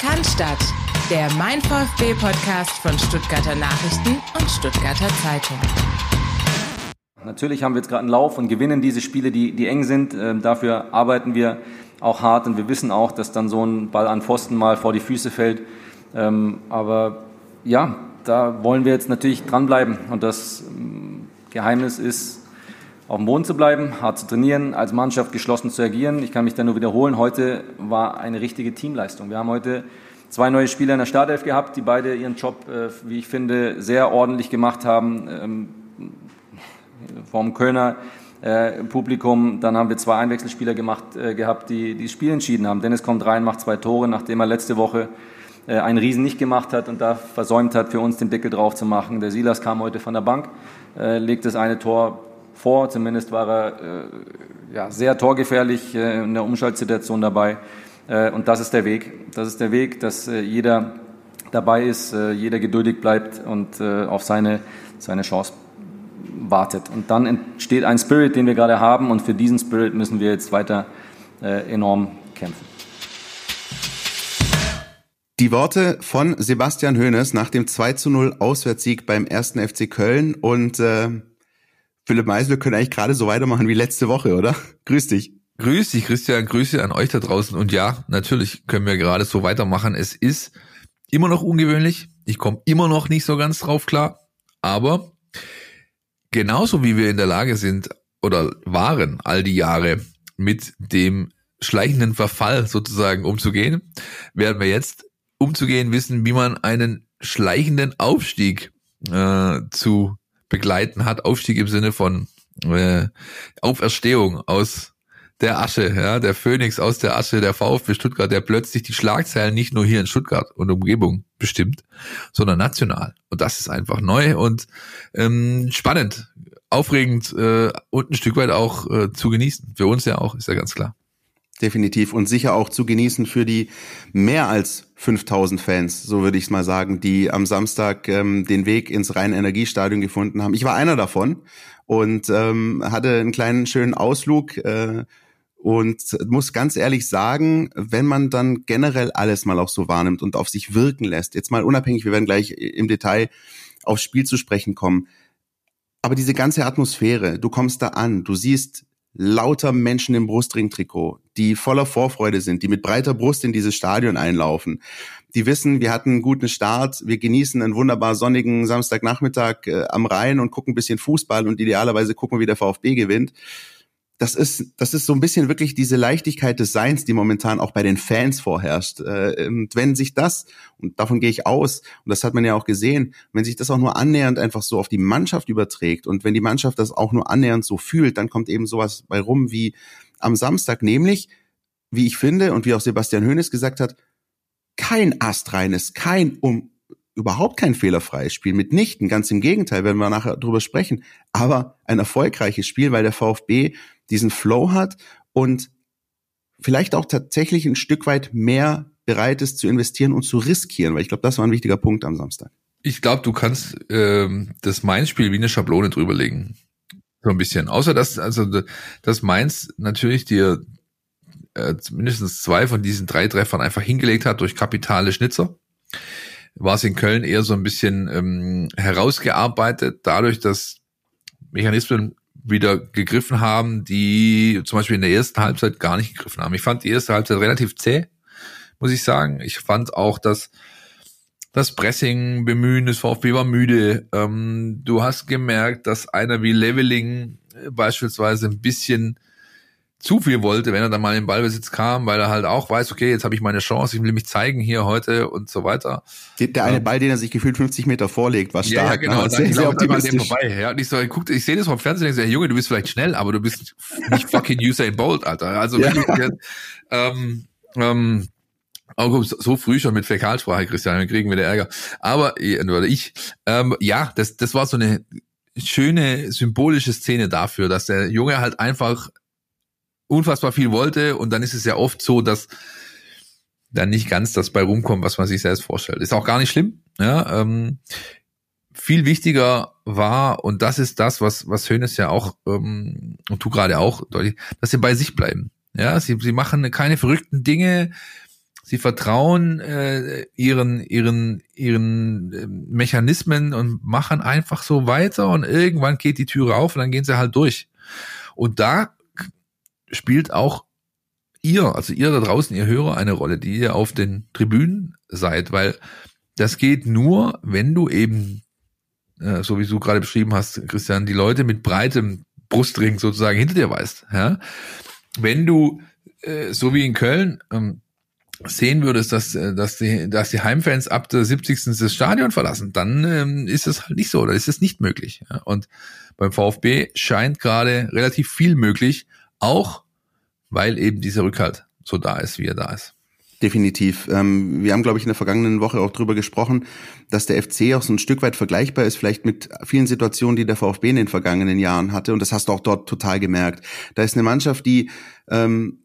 Cannstatt, der Mein VfB Podcast von Stuttgarter Nachrichten und Stuttgarter Zeitung. Natürlich haben wir jetzt gerade einen Lauf und gewinnen diese Spiele, die, die eng sind. Ähm, dafür arbeiten wir auch hart und wir wissen auch, dass dann so ein Ball an Pfosten mal vor die Füße fällt. Ähm, aber ja, da wollen wir jetzt natürlich dranbleiben und das ähm, Geheimnis ist, auf dem Boden zu bleiben, hart zu trainieren, als Mannschaft geschlossen zu agieren. Ich kann mich da nur wiederholen. Heute war eine richtige Teamleistung. Wir haben heute zwei neue Spieler in der Startelf gehabt, die beide ihren Job, äh, wie ich finde, sehr ordentlich gemacht haben. Ähm, vom Kölner äh, Publikum. Dann haben wir zwei Einwechselspieler gemacht, äh, gehabt, die, die das Spiel entschieden haben. Dennis kommt rein, macht zwei Tore, nachdem er letzte Woche einen Riesen nicht gemacht hat und da versäumt hat, für uns den Deckel drauf zu machen. Der Silas kam heute von der Bank, legt das eine Tor vor. Zumindest war er äh, ja, sehr torgefährlich äh, in der Umschaltsituation dabei. Äh, und das ist der Weg. Das ist der Weg, dass äh, jeder dabei ist, äh, jeder geduldig bleibt und äh, auf seine, seine Chance wartet. Und dann entsteht ein Spirit, den wir gerade haben. Und für diesen Spirit müssen wir jetzt weiter enorm kämpfen. Die Worte von Sebastian Hoeneß nach dem 2 zu 0 Auswärtssieg beim ersten FC Köln und äh, Philipp Meisel, wir können eigentlich gerade so weitermachen wie letzte Woche, oder? Grüß dich. Grüß dich, Christian. Grüße an euch da draußen. Und ja, natürlich können wir gerade so weitermachen. Es ist immer noch ungewöhnlich. Ich komme immer noch nicht so ganz drauf klar. Aber genauso wie wir in der Lage sind oder waren all die Jahre mit dem schleichenden Verfall sozusagen umzugehen, werden wir jetzt umzugehen wissen, wie man einen schleichenden Aufstieg äh, zu begleiten hat. Aufstieg im Sinne von äh, Auferstehung aus der Asche, ja, der Phönix aus der Asche, der VfB Stuttgart, der plötzlich die Schlagzeilen nicht nur hier in Stuttgart und Umgebung bestimmt, sondern national. Und das ist einfach neu und ähm, spannend, aufregend äh, und ein Stück weit auch äh, zu genießen. Für uns ja auch, ist ja ganz klar definitiv und sicher auch zu genießen für die mehr als 5000 Fans, so würde ich es mal sagen, die am Samstag ähm, den Weg ins Rhein-Energiestadion gefunden haben. Ich war einer davon und ähm, hatte einen kleinen schönen Ausflug äh, und muss ganz ehrlich sagen, wenn man dann generell alles mal auch so wahrnimmt und auf sich wirken lässt, jetzt mal unabhängig, wir werden gleich im Detail aufs Spiel zu sprechen kommen, aber diese ganze Atmosphäre, du kommst da an, du siehst lauter Menschen im Brustringtrikot, die voller Vorfreude sind, die mit breiter Brust in dieses Stadion einlaufen. Die wissen, wir hatten einen guten Start, wir genießen einen wunderbar sonnigen Samstagnachmittag äh, am Rhein und gucken ein bisschen Fußball und idealerweise gucken, wie der VfB gewinnt das ist, das ist so ein bisschen wirklich diese Leichtigkeit des Seins, die momentan auch bei den Fans vorherrscht. Äh, und wenn sich das, und davon gehe ich aus, und das hat man ja auch gesehen, wenn sich das auch nur annähernd einfach so auf die Mannschaft überträgt und wenn die Mannschaft das auch nur annähernd so fühlt, dann kommt eben sowas bei rum wie am Samstag, nämlich, wie ich finde und wie auch Sebastian Hoeneß gesagt hat, kein astreines, kein um überhaupt kein fehlerfreies Spiel, mitnichten, ganz im Gegenteil, werden wir nachher drüber sprechen, aber ein erfolgreiches Spiel, weil der VfB diesen Flow hat und vielleicht auch tatsächlich ein Stück weit mehr bereit ist zu investieren und zu riskieren, weil ich glaube, das war ein wichtiger Punkt am Samstag. Ich glaube, du kannst ähm, das Mainz-Spiel wie eine Schablone drüberlegen. So ein bisschen. Außer dass, also dass Mainz natürlich dir äh, mindestens zwei von diesen drei Treffern einfach hingelegt hat durch kapitale Schnitzer. War es in Köln eher so ein bisschen ähm, herausgearbeitet, dadurch, dass Mechanismen wieder gegriffen haben, die zum Beispiel in der ersten Halbzeit gar nicht gegriffen haben. Ich fand die erste Halbzeit relativ zäh, muss ich sagen. Ich fand auch, dass das Pressing bemühen des VfB war müde. Ähm, du hast gemerkt, dass einer wie Leveling beispielsweise ein bisschen zu viel wollte, wenn er dann mal in den Ballbesitz kam, weil er halt auch weiß, okay, jetzt habe ich meine Chance, ich will mich zeigen hier heute und so weiter. Der eine ähm, Ball, den er sich gefühlt 50 Meter vorlegt, war stark. Ja, ja genau. Ne? Sehr, sehr, sehr optimistisch. Vorbei. Ja, und ich so, guck, ich sehe das vom Fernsehen und denke, Junge, du bist vielleicht schnell, aber du bist nicht fucking Usain Bolt, Alter. Also ja. wirklich, ähm, ähm, auch so früh schon mit Fäkalsprache, Christian, dann kriegen wir der Ärger. Aber, oder ich, ähm, ja, das, das war so eine schöne symbolische Szene dafür, dass der Junge halt einfach unfassbar viel wollte und dann ist es ja oft so, dass dann nicht ganz das bei rumkommt, was man sich selbst vorstellt. Ist auch gar nicht schlimm. Ja, ähm, viel wichtiger war, und das ist das, was, was Hönes ja auch, ähm, und du gerade auch, deutlich, dass sie bei sich bleiben. Ja, sie, sie machen keine verrückten Dinge, Sie vertrauen äh, ihren ihren ihren äh, Mechanismen und machen einfach so weiter und irgendwann geht die Türe auf und dann gehen sie halt durch. Und da spielt auch ihr, also ihr da draußen, ihr Hörer, eine Rolle, die ihr auf den Tribünen seid, weil das geht nur, wenn du eben, äh, so wie du gerade beschrieben hast, Christian, die Leute mit breitem Brustring sozusagen hinter dir weißt. Ja? Wenn du, äh, so wie in Köln, ähm, sehen würdest, dass, äh, dass, die, dass die Heimfans ab der 70. das Stadion verlassen, dann ähm, ist es halt nicht so oder ist es nicht möglich. Ja? Und beim VfB scheint gerade relativ viel möglich, auch weil eben dieser Rückhalt so da ist, wie er da ist. Definitiv. Ähm, wir haben, glaube ich, in der vergangenen Woche auch drüber gesprochen, dass der FC auch so ein Stück weit vergleichbar ist, vielleicht mit vielen Situationen, die der VfB in den vergangenen Jahren hatte. Und das hast du auch dort total gemerkt. Da ist eine Mannschaft, die ähm,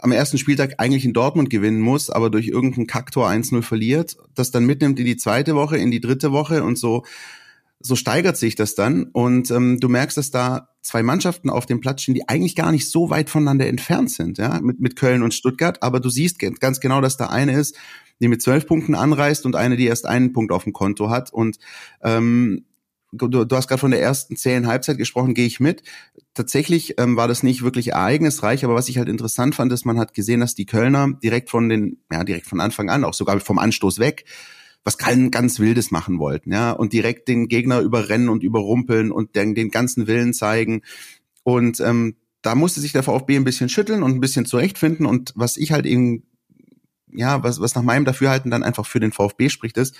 am ersten Spieltag eigentlich in Dortmund gewinnen muss, aber durch irgendeinen Kacktor 1-0 verliert, das dann mitnimmt in die zweite Woche, in die dritte Woche und so so steigert sich das dann. Und ähm, du merkst, dass da zwei Mannschaften auf dem Platz stehen, die eigentlich gar nicht so weit voneinander entfernt sind, ja, mit, mit Köln und Stuttgart, aber du siehst ganz genau, dass da eine ist, die mit zwölf Punkten anreist und eine, die erst einen Punkt auf dem Konto hat. Und ähm, du, du hast gerade von der ersten zähen Halbzeit gesprochen, gehe ich mit. Tatsächlich ähm, war das nicht wirklich ereignisreich, aber was ich halt interessant fand, ist, man hat gesehen, dass die Kölner direkt von den, ja, direkt von Anfang an, auch sogar vom Anstoß weg, was kein ganz Wildes machen wollten, ja, und direkt den Gegner überrennen und überrumpeln und den, den ganzen Willen zeigen. Und ähm, da musste sich der VfB ein bisschen schütteln und ein bisschen zurechtfinden. Und was ich halt eben, ja, was, was nach meinem Dafürhalten dann einfach für den VfB spricht, ist,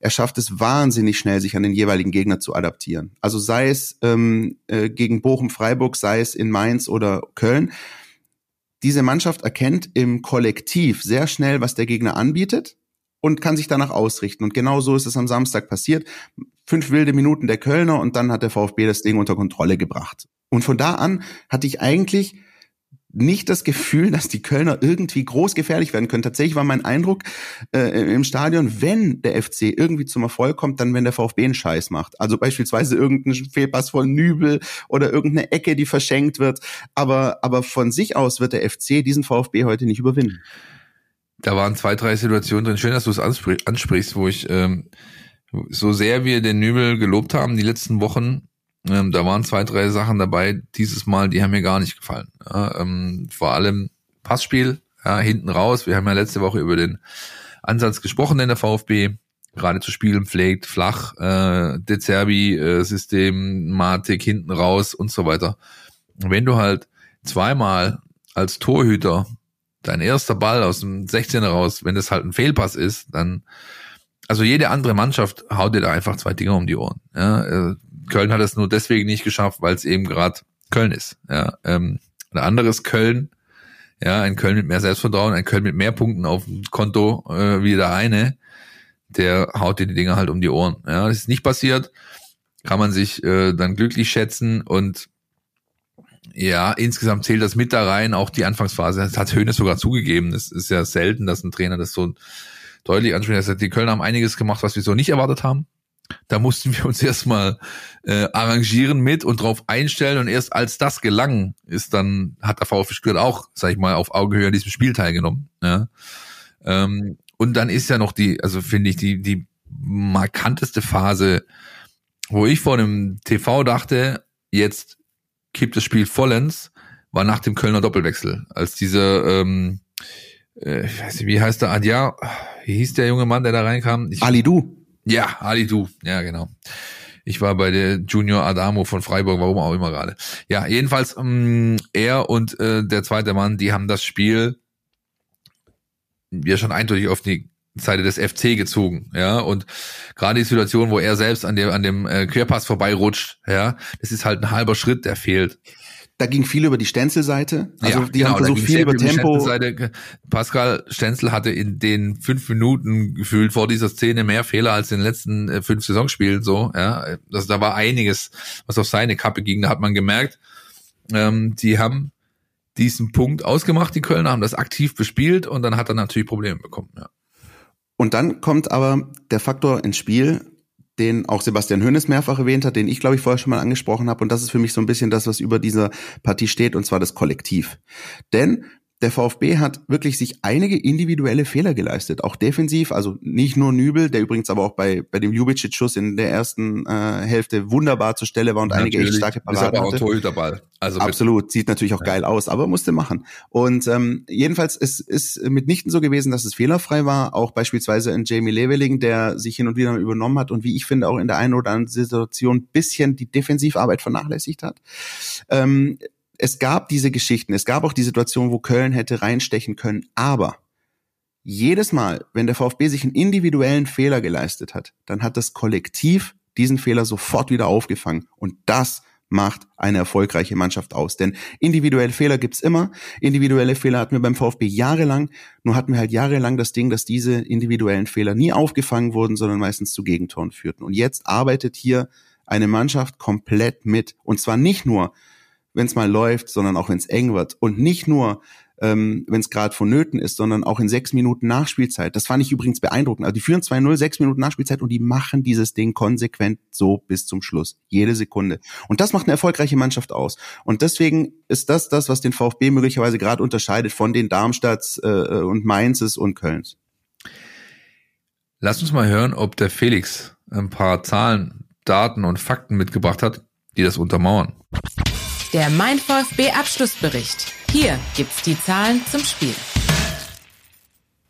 er schafft es wahnsinnig schnell, sich an den jeweiligen Gegner zu adaptieren. Also sei es ähm, äh, gegen Bochum, Freiburg, sei es in Mainz oder Köln. Diese Mannschaft erkennt im Kollektiv sehr schnell, was der Gegner anbietet und kann sich danach ausrichten. Und genau so ist es am Samstag passiert. Fünf wilde Minuten der Kölner und dann hat der VfB das Ding unter Kontrolle gebracht. Und von da an hatte ich eigentlich nicht das Gefühl, dass die Kölner irgendwie groß gefährlich werden können. Tatsächlich war mein Eindruck äh, im Stadion, wenn der FC irgendwie zum Erfolg kommt, dann wenn der VfB einen Scheiß macht. Also beispielsweise irgendein Fehlpass von Nübel oder irgendeine Ecke, die verschenkt wird. Aber, aber von sich aus wird der FC diesen VfB heute nicht überwinden da waren zwei, drei Situationen drin. Schön, dass du es ansprichst, wo ich ähm, so sehr wir den Nübel gelobt haben die letzten Wochen, ähm, da waren zwei, drei Sachen dabei dieses Mal, die haben mir gar nicht gefallen. Ja, ähm, vor allem Passspiel, ja, hinten raus. Wir haben ja letzte Woche über den Ansatz gesprochen in der VfB, gerade zu spielen pflegt, flach, äh, De Zerbi, äh, hinten raus und so weiter. wenn du halt zweimal als Torhüter dein erster Ball aus dem 16er raus, wenn das halt ein Fehlpass ist, dann, also jede andere Mannschaft haut dir da einfach zwei Dinger um die Ohren. Ja, äh, Köln hat es nur deswegen nicht geschafft, weil es eben gerade Köln ist. Ja, ähm, ein anderes Köln, ja, ein Köln mit mehr Selbstvertrauen, ein Köln mit mehr Punkten auf dem Konto äh, wie der eine, der haut dir die Dinger halt um die Ohren. Ja, das ist nicht passiert, kann man sich äh, dann glücklich schätzen und ja, insgesamt zählt das mit da rein, auch die Anfangsphase. Das hat Hönes sogar zugegeben. Es ist ja selten, dass ein Trainer das so deutlich anspricht. Die Kölner haben einiges gemacht, was wir so nicht erwartet haben. Da mussten wir uns erstmal äh, arrangieren mit und drauf einstellen. Und erst als das gelang, ist dann, hat der VfB Stuttgart auch, sag ich mal, auf Augenhöhe an diesem Spiel teilgenommen. Ja. Ähm, und dann ist ja noch die, also finde ich, die, die markanteste Phase, wo ich vor dem TV dachte, jetzt kippt das Spiel vollends, war nach dem Kölner Doppelwechsel, als dieser, ähm, äh, ich weiß nicht, wie heißt der, Adja, wie hieß der junge Mann, der da reinkam? Ich, Ali Du. Ja, Ali Du, ja genau. Ich war bei der Junior Adamo von Freiburg, warum auch immer gerade. Ja, jedenfalls ähm, er und äh, der zweite Mann, die haben das Spiel ja schon eindeutig auf die Seite des FC gezogen, ja, und gerade die Situation, wo er selbst an dem an dem äh, Querpass vorbeirutscht, ja, das ist halt ein halber Schritt, der fehlt. Da ging viel über die Stenzelseite. Also ja, die genau, haben versucht viel über Tempo. Pascal Stenzel hatte in den fünf Minuten gefühlt vor dieser Szene mehr Fehler als in den letzten äh, fünf Saisonspielen so. Ja, also da war einiges, was auf seine Kappe ging. Da hat man gemerkt, ähm, die haben diesen Punkt ausgemacht, die Kölner haben das aktiv bespielt und dann hat er natürlich Probleme bekommen. Ja. Und dann kommt aber der Faktor ins Spiel, den auch Sebastian Hönes mehrfach erwähnt hat, den ich glaube ich vorher schon mal angesprochen habe. Und das ist für mich so ein bisschen das, was über dieser Partie steht, und zwar das Kollektiv. Denn der VfB hat wirklich sich einige individuelle Fehler geleistet, auch defensiv, also nicht nur Nübel, der übrigens aber auch bei, bei dem Jubicic-Schuss in der ersten äh, Hälfte wunderbar zur Stelle war und natürlich, einige echt starke Paraden ist aber auch Torhüterball. Also Absolut, sieht natürlich auch ja. geil aus, aber musste machen. Und ähm, jedenfalls ist ist mitnichten so gewesen, dass es fehlerfrei war, auch beispielsweise in Jamie Leveling, der sich hin und wieder übernommen hat und wie ich finde auch in der einen oder anderen Situation bisschen die Defensivarbeit vernachlässigt hat. Ähm, es gab diese Geschichten, es gab auch die Situation, wo Köln hätte reinstechen können, aber jedes Mal, wenn der VfB sich einen individuellen Fehler geleistet hat, dann hat das Kollektiv diesen Fehler sofort wieder aufgefangen. Und das macht eine erfolgreiche Mannschaft aus. Denn individuelle Fehler gibt's immer. Individuelle Fehler hatten wir beim VfB jahrelang. Nur hatten wir halt jahrelang das Ding, dass diese individuellen Fehler nie aufgefangen wurden, sondern meistens zu Gegentoren führten. Und jetzt arbeitet hier eine Mannschaft komplett mit. Und zwar nicht nur wenn es mal läuft, sondern auch wenn es eng wird. Und nicht nur, ähm, wenn es gerade vonnöten ist, sondern auch in sechs Minuten Nachspielzeit. Das fand ich übrigens beeindruckend. Also die führen 2-0, sechs Minuten Nachspielzeit und die machen dieses Ding konsequent so bis zum Schluss. Jede Sekunde. Und das macht eine erfolgreiche Mannschaft aus. Und deswegen ist das das, was den VfB möglicherweise gerade unterscheidet von den Darmstadts äh, und Mainzes und Kölns. Lass uns mal hören, ob der Felix ein paar Zahlen, Daten und Fakten mitgebracht hat, die das untermauern. Der Mein VfB Abschlussbericht. Hier gibt's die Zahlen zum Spiel.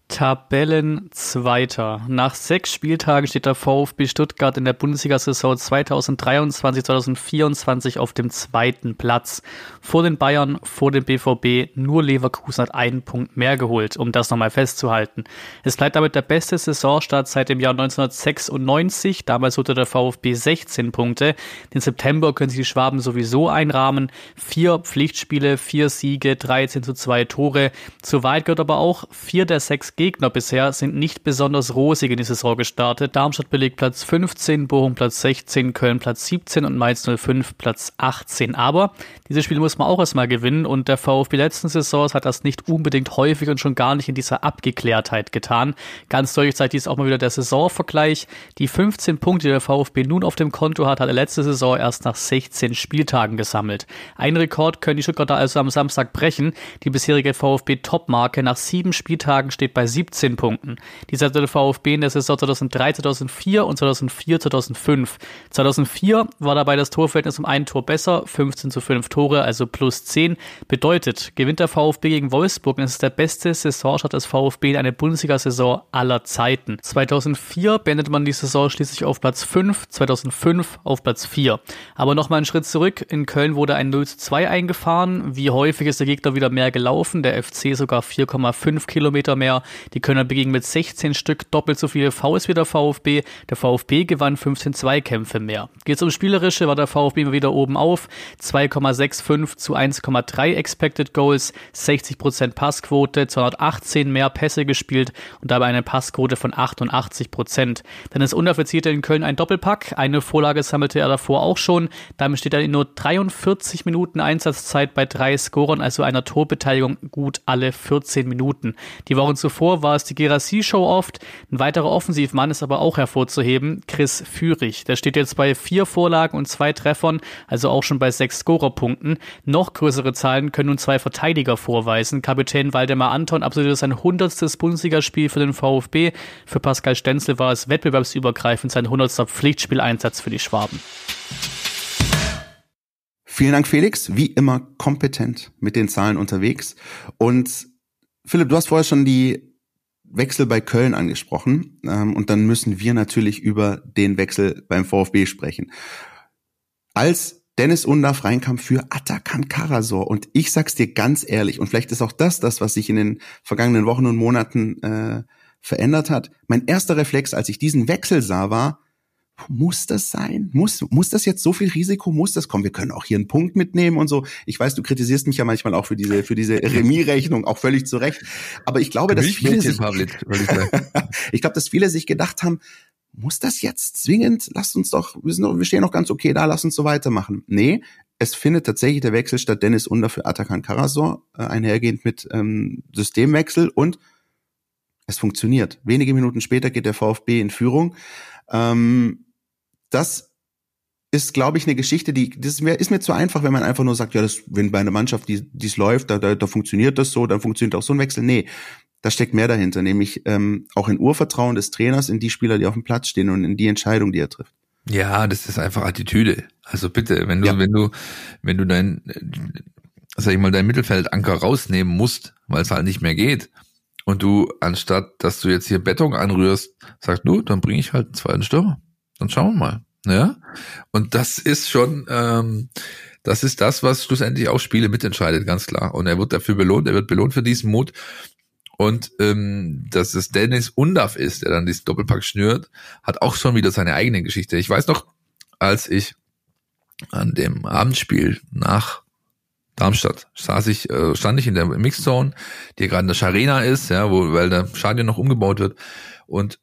Tabellenzweiter. Nach sechs Spieltagen steht der VfB Stuttgart in der Bundesliga-Saison 2023-2024 auf dem zweiten Platz. Vor den Bayern, vor dem BVB, nur Leverkusen hat einen Punkt mehr geholt, um das nochmal festzuhalten. Es bleibt damit der beste Saisonstart seit dem Jahr 1996. Damals holte der VfB 16 Punkte. Den September können sich die Schwaben sowieso einrahmen. Vier Pflichtspiele, vier Siege, 13 zu 2 Tore. Zu weit gehört aber auch vier der sechs Gegner bisher sind nicht besonders rosig in die Saison gestartet. Darmstadt belegt Platz 15, Bochum Platz 16, Köln Platz 17 und Mainz 05 Platz 18. Aber diese Spiele muss man auch erstmal gewinnen und der VfB letzten Saisons hat das nicht unbedingt häufig und schon gar nicht in dieser Abgeklärtheit getan. Ganz deutlich zeigt dies auch mal wieder der Saisonvergleich. Die 15 Punkte, die der VfB nun auf dem Konto hat, hat er letzte Saison erst nach 16 Spieltagen gesammelt. Ein Rekord können die Stuttgarter also am Samstag brechen. Die bisherige VfB-Topmarke nach sieben Spieltagen steht bei 17 Punkten. Dies hatte der VfB in der Saison 2003, 2004 und 2004, 2005. 2004 war dabei das Torverhältnis um ein Tor besser, 15 zu 5 Tore, also plus 10. Bedeutet, gewinnt der VfB gegen Wolfsburg, und es ist der beste Saisonstart des VfB in einer Bundesliga-Saison aller Zeiten. 2004 beendet man die Saison schließlich auf Platz 5, 2005 auf Platz 4. Aber nochmal einen Schritt zurück. In Köln wurde ein 0 zu 2 eingefahren. Wie häufig ist der Gegner wieder mehr gelaufen? Der FC sogar 4,5 Kilometer mehr. Die Kölner begingen mit 16 Stück doppelt so viele Fouls wie der VfB. Der VfB gewann 15 Zweikämpfe mehr. Geht's um Spielerische, war der VfB immer wieder oben auf. 2,65 zu 1,3 Expected Goals, 60% Passquote, 218 mehr Pässe gespielt und dabei eine Passquote von 88%. Dann ist unaffizierter in Köln ein Doppelpack. Eine Vorlage sammelte er davor auch schon. Damit steht er in nur 43 Minuten Einsatzzeit bei drei Scorern, also einer Torbeteiligung gut alle 14 Minuten. Die Wochen zuvor war es die Gerassi-Show oft. Ein weiterer Offensivmann ist aber auch hervorzuheben, Chris Führig. Der steht jetzt bei vier Vorlagen und zwei Treffern, also auch schon bei sechs Scorerpunkten. Noch größere Zahlen können nun zwei Verteidiger vorweisen. Kapitän Waldemar Anton absolvierte sein hundertstes Bundesligaspiel für den VfB. Für Pascal Stenzel war es wettbewerbsübergreifend sein hundertster Pflichtspieleinsatz für die Schwaben. Vielen Dank, Felix. Wie immer kompetent mit den Zahlen unterwegs. Und Philipp, du hast vorher schon die Wechsel bei Köln angesprochen ähm, und dann müssen wir natürlich über den Wechsel beim VfB sprechen. Als Dennis Undaff reinkam für Atakan Karasor und ich sag's dir ganz ehrlich und vielleicht ist auch das das, was sich in den vergangenen Wochen und Monaten äh, verändert hat. Mein erster Reflex, als ich diesen Wechsel sah, war, muss das sein? Muss, muss das jetzt so viel Risiko? Muss das kommen? Wir können auch hier einen Punkt mitnehmen und so. Ich weiß, du kritisierst mich ja manchmal auch für diese, für diese Remis-Rechnung, auch völlig zu Recht. Aber ich glaube, dass viele sich, ich glaube, dass viele sich gedacht haben, muss das jetzt zwingend? Lasst uns doch, wir, sind, wir stehen noch ganz okay da, lass uns so weitermachen. Nee, es findet tatsächlich der Wechsel statt Dennis Under für Atakan Karasor, äh, einhergehend mit ähm, Systemwechsel und es funktioniert. Wenige Minuten später geht der VfB in Führung. Ähm, das ist, glaube ich, eine Geschichte, die das ist mir, ist mir zu einfach, wenn man einfach nur sagt, ja, das, wenn bei einer Mannschaft, die es läuft, da, da, da funktioniert das so, dann funktioniert auch so ein Wechsel. Nee, da steckt mehr dahinter, nämlich ähm, auch ein Urvertrauen des Trainers in die Spieler, die auf dem Platz stehen und in die Entscheidung, die er trifft. Ja, das ist einfach Attitüde. Also bitte, wenn du, ja. wenn du, wenn du dein, sag ich mal, dein Mittelfeldanker rausnehmen musst, weil es halt nicht mehr geht, und du, anstatt dass du jetzt hier Beton anrührst, sagst, du, dann bringe ich halt einen zweiten Stürmer. Dann schauen wir mal. Ja. Und das ist schon, ähm, das ist das, was schlussendlich auch Spiele mitentscheidet, ganz klar. Und er wird dafür belohnt, er wird belohnt für diesen Mut. Und ähm, dass es Dennis Undaff ist, der dann diesen Doppelpack schnürt, hat auch schon wieder seine eigene Geschichte. Ich weiß noch, als ich an dem Abendspiel nach Darmstadt saß ich, äh, stand ich in der Mixzone, die gerade in der Scharena ist, ja, wo, weil der Stadion noch umgebaut wird. Und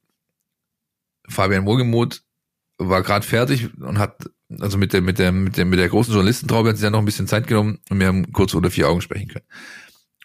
Fabian Wohlgemuth war gerade fertig und hat, also mit der, mit der, mit der, mit der großen Journalistentraube hat sich ja noch ein bisschen Zeit genommen und wir haben kurz unter vier Augen sprechen können.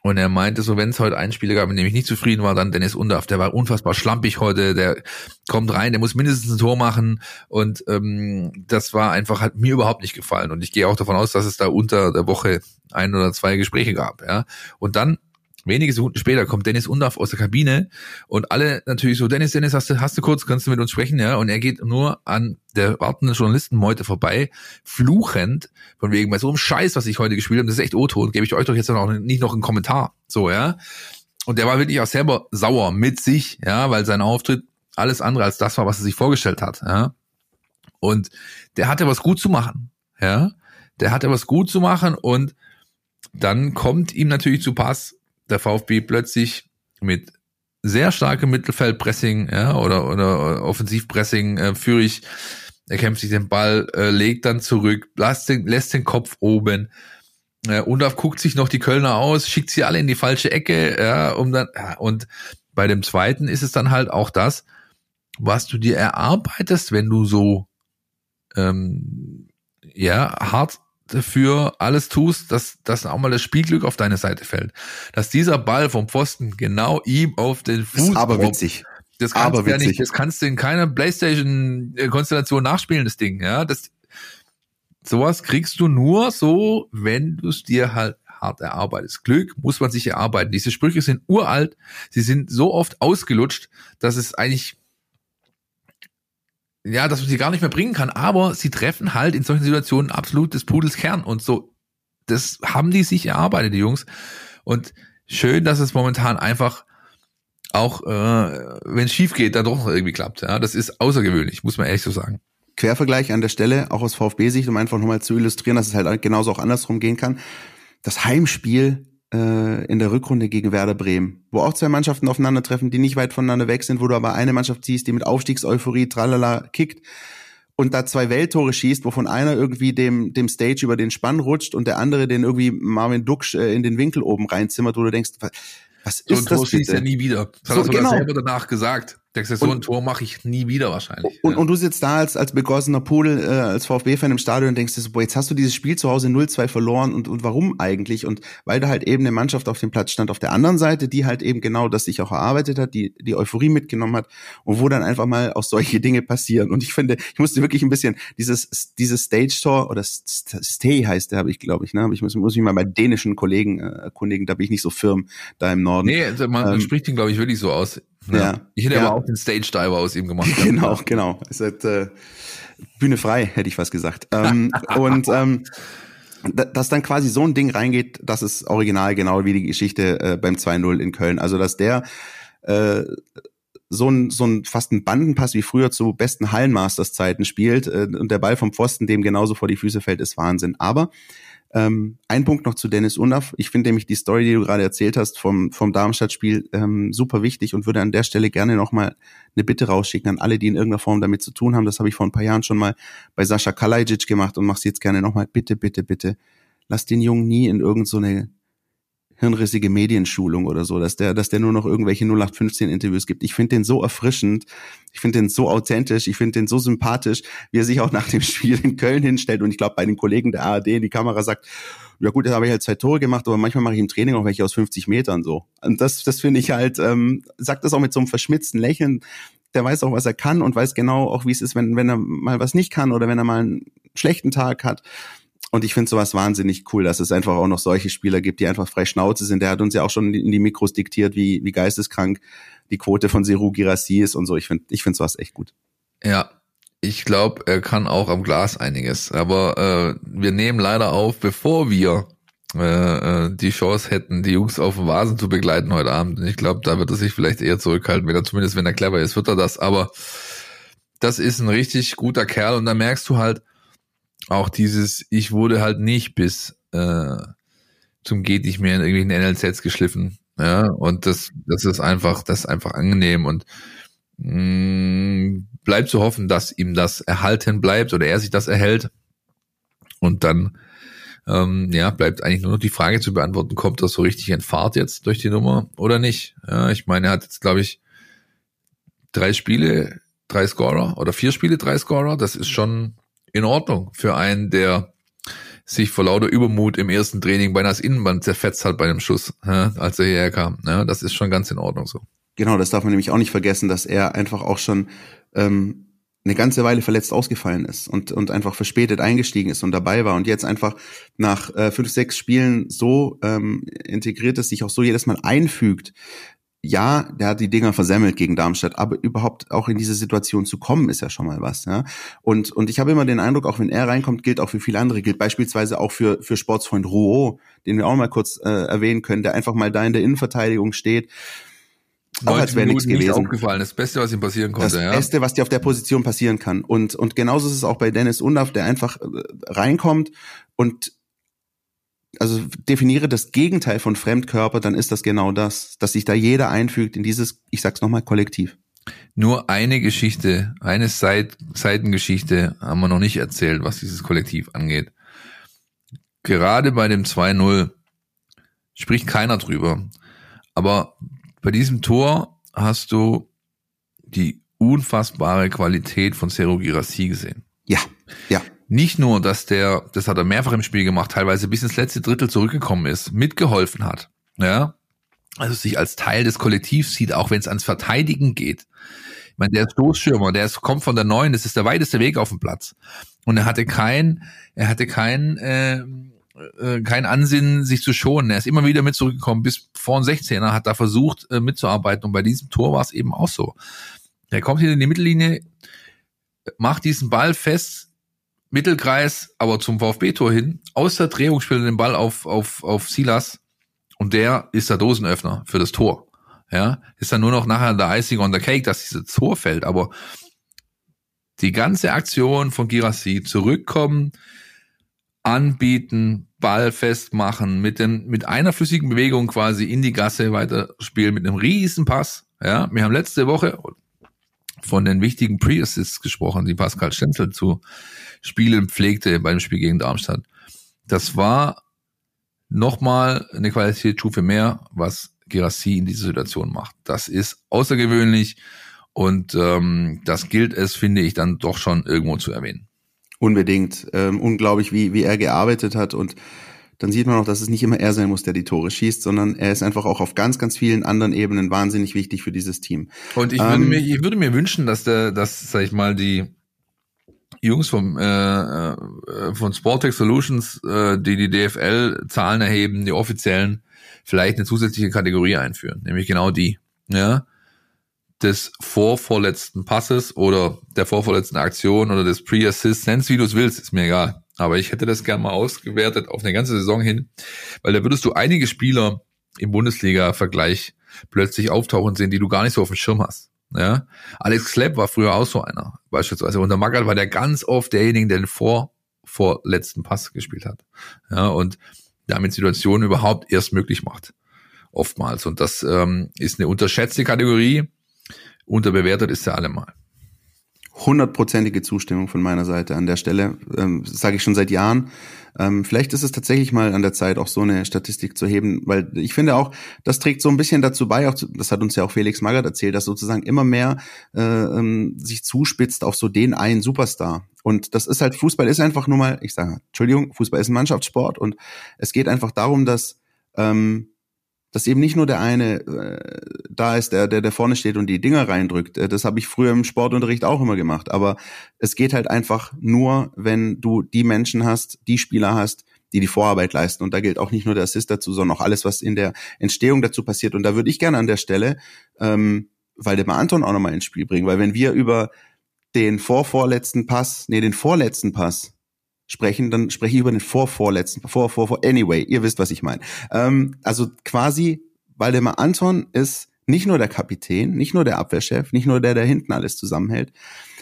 Und er meinte so, wenn es heute einen Spieler gab, mit dem ich nicht zufrieden war, dann Dennis Undaff. Der war unfassbar schlampig heute, der kommt rein, der muss mindestens ein Tor machen. Und ähm, das war einfach, hat mir überhaupt nicht gefallen. Und ich gehe auch davon aus, dass es da unter der Woche ein oder zwei Gespräche gab. Ja. Und dann Wenige Sekunden später kommt Dennis Undaff aus der Kabine und alle natürlich so, Dennis, Dennis, hast du, hast du kurz, kannst du mit uns sprechen, ja? Und er geht nur an der wartenden Journalistenmeute vorbei, fluchend, von wegen, bei so einem Scheiß, was ich heute gespielt habe, das ist echt O-Ton, gebe ich euch doch jetzt noch nicht noch einen Kommentar, so, ja? Und der war wirklich auch selber sauer mit sich, ja, weil sein Auftritt alles andere als das war, was er sich vorgestellt hat, ja? Und der hatte was gut zu machen, ja? Der hatte was gut zu machen und dann kommt ihm natürlich zu Pass, der VfB plötzlich mit sehr starkem Mittelfeldpressing ja, oder, oder Offensivpressing äh, führig. Er kämpft sich den Ball, äh, legt dann zurück, lässt den, lässt den Kopf oben. Äh, Undorf guckt sich noch die Kölner aus, schickt sie alle in die falsche Ecke, ja, um dann, ja, und bei dem zweiten ist es dann halt auch das, was du dir erarbeitest, wenn du so ähm, ja hart dafür alles tust, dass, dass auch mal das Spielglück auf deine Seite fällt. Dass dieser Ball vom Pfosten genau ihm auf den Fuß. Ist aber witzig. Das kannst aber du ja nicht, das kannst du in keiner Playstation-Konstellation nachspielen, das Ding, ja. Das, sowas kriegst du nur so, wenn du es dir halt hart erarbeitest. Glück muss man sich erarbeiten. Diese Sprüche sind uralt, sie sind so oft ausgelutscht, dass es eigentlich ja, dass man sie gar nicht mehr bringen kann, aber sie treffen halt in solchen Situationen absolut des Pudels Kern und so. Das haben die sich erarbeitet, die Jungs. Und schön, dass es momentan einfach auch, äh, wenn es schief geht, dann doch noch irgendwie klappt. Ja, das ist außergewöhnlich, muss man ehrlich so sagen. Quervergleich an der Stelle, auch aus VfB-Sicht, um einfach nochmal zu illustrieren, dass es halt genauso auch andersrum gehen kann. Das Heimspiel äh, in der Rückrunde gegen Werder Bremen, wo auch zwei Mannschaften aufeinandertreffen, die nicht weit voneinander weg sind, wo du aber eine Mannschaft siehst, die mit Aufstiegseuphorie tralala kickt und da zwei Welttore schießt, wovon einer irgendwie dem, dem Stage über den Spann rutscht und der andere den irgendwie Marvin Duksch äh, in den Winkel oben reinzimmert, wo du denkst, was, was ist so ein Tor das schießt er nie wieder. Das so, hat er genau. selber danach gesagt. Denkst du, so ein Tor mache ich nie wieder wahrscheinlich. Und, ja. und du sitzt da als, als begossener Pudel, äh, als VfB-Fan im Stadion und denkst dir so, boah, jetzt hast du dieses Spiel zu Hause 0-2 verloren und, und warum eigentlich? Und weil da halt eben eine Mannschaft auf dem Platz stand auf der anderen Seite, die halt eben genau das sich auch erarbeitet hat, die die Euphorie mitgenommen hat und wo dann einfach mal auch solche Dinge passieren. Und ich finde, ich musste wirklich ein bisschen dieses, dieses Stage-Tor oder Stay heißt der, habe ich glaube ich, ne? Ich muss, muss mich mal bei dänischen Kollegen äh, erkundigen, da bin ich nicht so firm da im Norden. Nee, man Ähm, spricht ihn, glaube ich, wirklich so aus. Ja. Ja. Ich hätte Ja. aber auch den Stage Diver aus ihm gemacht. Genau, genau. Es hat, äh, Bühne frei, hätte ich was gesagt. Ähm, und ähm, da- dass dann quasi so ein Ding reingeht, das ist original genau wie die Geschichte äh, beim 2-0 in Köln. Also dass der äh, so ein, so ein fast ein Bandenpass wie früher zu besten Hallenmasters Zeiten spielt äh, und der Ball vom Pfosten dem genauso vor die Füße fällt, ist Wahnsinn. Aber ähm, ein Punkt noch zu Dennis Undaff. Ich finde nämlich die Story, die du gerade erzählt hast vom, vom Darmstadt-Spiel, ähm, super wichtig und würde an der Stelle gerne nochmal eine Bitte rausschicken an alle, die in irgendeiner Form damit zu tun haben. Das habe ich vor ein paar Jahren schon mal bei Sascha Kalajic gemacht und mach's jetzt gerne nochmal. Bitte, bitte, bitte. Lass den Jungen nie in irgendeine so hirnrissige Medienschulung oder so, dass der, dass der nur noch irgendwelche 0815 Interviews gibt. Ich finde den so erfrischend, ich finde den so authentisch, ich finde den so sympathisch, wie er sich auch nach dem Spiel in Köln hinstellt und ich glaube bei den Kollegen der ARD in die Kamera sagt, ja gut, jetzt habe ich halt zwei Tore gemacht, aber manchmal mache ich im Training auch welche aus 50 Metern so. Und das, das finde ich halt, ähm, sagt das auch mit so einem verschmitzten Lächeln. der weiß auch, was er kann und weiß genau auch, wie es ist, wenn, wenn er mal was nicht kann oder wenn er mal einen schlechten Tag hat. Und ich finde sowas wahnsinnig cool, dass es einfach auch noch solche Spieler gibt, die einfach frei Schnauze sind. Der hat uns ja auch schon in die Mikros diktiert, wie, wie geisteskrank die Quote von Seru Girassi ist und so. Ich finde ich finde sowas echt gut. Ja, ich glaube, er kann auch am Glas einiges. Aber äh, wir nehmen leider auf, bevor wir äh, äh, die Chance hätten, die Jungs auf dem Vasen zu begleiten heute Abend. Und ich glaube, da wird er sich vielleicht eher zurückhalten, wenn er zumindest, wenn er clever ist, wird er das. Aber das ist ein richtig guter Kerl und da merkst du halt, auch dieses, ich wurde halt nicht bis äh, zum geht nicht mehr in irgendwelchen NLZs geschliffen. Ja, und das, das ist einfach, das ist einfach angenehm und mh, mm, bleibt zu hoffen, dass ihm das erhalten bleibt oder er sich das erhält. Und dann, ähm, ja, bleibt eigentlich nur noch die Frage zu beantworten, kommt das so richtig in Fahrt jetzt durch die Nummer oder nicht? Ja, ich meine, er hat jetzt, glaube ich, drei Spiele, drei Scorer oder vier Spiele, drei Scorer. Das ist schon in Ordnung für einen, der sich vor lauter Übermut im ersten Training beinahe das Innenband zerfetzt hat bei einem Schuss, ja, als er hierher kam. Ja, das ist schon ganz in Ordnung so. Genau, das darf man nämlich auch nicht vergessen, dass er einfach auch schon ähm, eine ganze Weile verletzt ausgefallen ist und, und einfach verspätet eingestiegen ist und dabei war und jetzt einfach nach äh, fünf, sechs Spielen so ähm, integriert ist, sich auch so jedes Mal einfügt, ja, der hat die Dinger versemmelt gegen Darmstadt, aber überhaupt auch in diese Situation zu kommen, ist ja schon mal was. Ja? Und, und ich habe immer den Eindruck, auch wenn er reinkommt, gilt auch für viele andere, gilt beispielsweise auch für, für Sportsfreund Rouault, den wir auch mal kurz äh, erwähnen können, der einfach mal da in der Innenverteidigung steht. Auch als wäre nichts gewesen. Nicht aufgefallen. Das Beste, was ihm passieren konnte. Das ja. Beste, was dir auf der Position passieren kann. Und, und genauso ist es auch bei Dennis Undaff, der einfach äh, reinkommt und also definiere das Gegenteil von Fremdkörper, dann ist das genau das, dass sich da jeder einfügt in dieses, ich sag's nochmal, Kollektiv. Nur eine Geschichte, eine Seit Seitengeschichte haben wir noch nicht erzählt, was dieses Kollektiv angeht. Gerade bei dem 2-0 spricht keiner drüber. Aber bei diesem Tor hast du die unfassbare Qualität von Sergio Girassi gesehen. Ja, ja nicht nur, dass der, das hat er mehrfach im Spiel gemacht, teilweise bis ins letzte Drittel zurückgekommen ist, mitgeholfen hat, ja, also sich als Teil des Kollektivs sieht, auch wenn es ans Verteidigen geht. Ich meine, der Stoßschirmer, der ist, kommt von der Neuen, das ist der weiteste Weg auf dem Platz. Und er hatte kein, er hatte kein, äh, äh, kein Ansinnen, sich zu schonen. Er ist immer wieder mit zurückgekommen, bis vor den 16er, hat da versucht äh, mitzuarbeiten. Und bei diesem Tor war es eben auch so. Er kommt hier in die Mittellinie, macht diesen Ball fest, Mittelkreis, aber zum VfB-Tor hin, aus der Drehung spielt er den Ball auf, auf, auf Silas und der ist der Dosenöffner für das Tor. Ja, ist dann nur noch nachher der Icing on the Cake, dass dieses Tor fällt, aber die ganze Aktion von Girassi zurückkommen, anbieten, Ball festmachen, mit dem, mit einer flüssigen Bewegung quasi in die Gasse weiterspielen, mit einem riesen Pass. Ja, wir haben letzte Woche von den wichtigen Pre-Assists gesprochen, die Pascal Stenzel zu Spielen pflegte beim Spiel gegen Darmstadt. Das war nochmal eine Qualitätsstufe mehr, was Gerassi in dieser Situation macht. Das ist außergewöhnlich und ähm, das gilt es, finde ich, dann doch schon irgendwo zu erwähnen. Unbedingt. Ähm, unglaublich, wie, wie er gearbeitet hat und dann sieht man auch, dass es nicht immer er sein muss, der die Tore schießt, sondern er ist einfach auch auf ganz, ganz vielen anderen Ebenen wahnsinnig wichtig für dieses Team. Und ich, ähm, würde, mir, ich würde mir wünschen, dass der, dass, sag ich mal, die Jungs vom äh, äh, von Sportec Solutions, äh, die die DFL-Zahlen erheben, die offiziellen, vielleicht eine zusätzliche Kategorie einführen, nämlich genau die, ja, des vorvorletzten Passes oder der vorvorletzten Aktion oder des Pre-Assist, nenn's wie du es willst, ist mir egal. Aber ich hätte das gerne mal ausgewertet auf eine ganze Saison hin, weil da würdest du einige Spieler im Bundesliga-Vergleich plötzlich auftauchen sehen, die du gar nicht so auf dem Schirm hast. Ja? Alex Klepp war früher auch so einer, beispielsweise. Und der Magath war der ganz oft derjenige, der den vor, vorletzten Pass gespielt hat. Ja, und damit Situationen überhaupt erst möglich macht. Oftmals. Und das ähm, ist eine unterschätzte Kategorie. Unterbewertet ist er allemal hundertprozentige Zustimmung von meiner Seite an der Stelle. Ähm, sage ich schon seit Jahren. Ähm, vielleicht ist es tatsächlich mal an der Zeit, auch so eine Statistik zu heben, weil ich finde auch, das trägt so ein bisschen dazu bei, auch zu, das hat uns ja auch Felix Magath erzählt, dass sozusagen immer mehr äh, ähm, sich zuspitzt auf so den einen Superstar. Und das ist halt, Fußball ist einfach nur mal, ich sage, Entschuldigung, Fußball ist ein Mannschaftssport und es geht einfach darum, dass ähm, dass eben nicht nur der eine äh, da ist, der, der, der vorne steht und die Dinger reindrückt. Äh, das habe ich früher im Sportunterricht auch immer gemacht. Aber es geht halt einfach nur, wenn du die Menschen hast, die Spieler hast, die die Vorarbeit leisten. Und da gilt auch nicht nur der Assist dazu, sondern auch alles, was in der Entstehung dazu passiert. Und da würde ich gerne an der Stelle ähm, Waldemar Anton auch nochmal ins Spiel bringen. Weil wenn wir über den vorvorletzten Pass, nee, den vorletzten Pass sprechen, dann spreche ich über den vorvorletzten, vor, vor, vor, anyway, ihr wisst, was ich meine. Ähm, also quasi, Waldemar Anton ist nicht nur der Kapitän, nicht nur der Abwehrchef, nicht nur der, der hinten alles zusammenhält,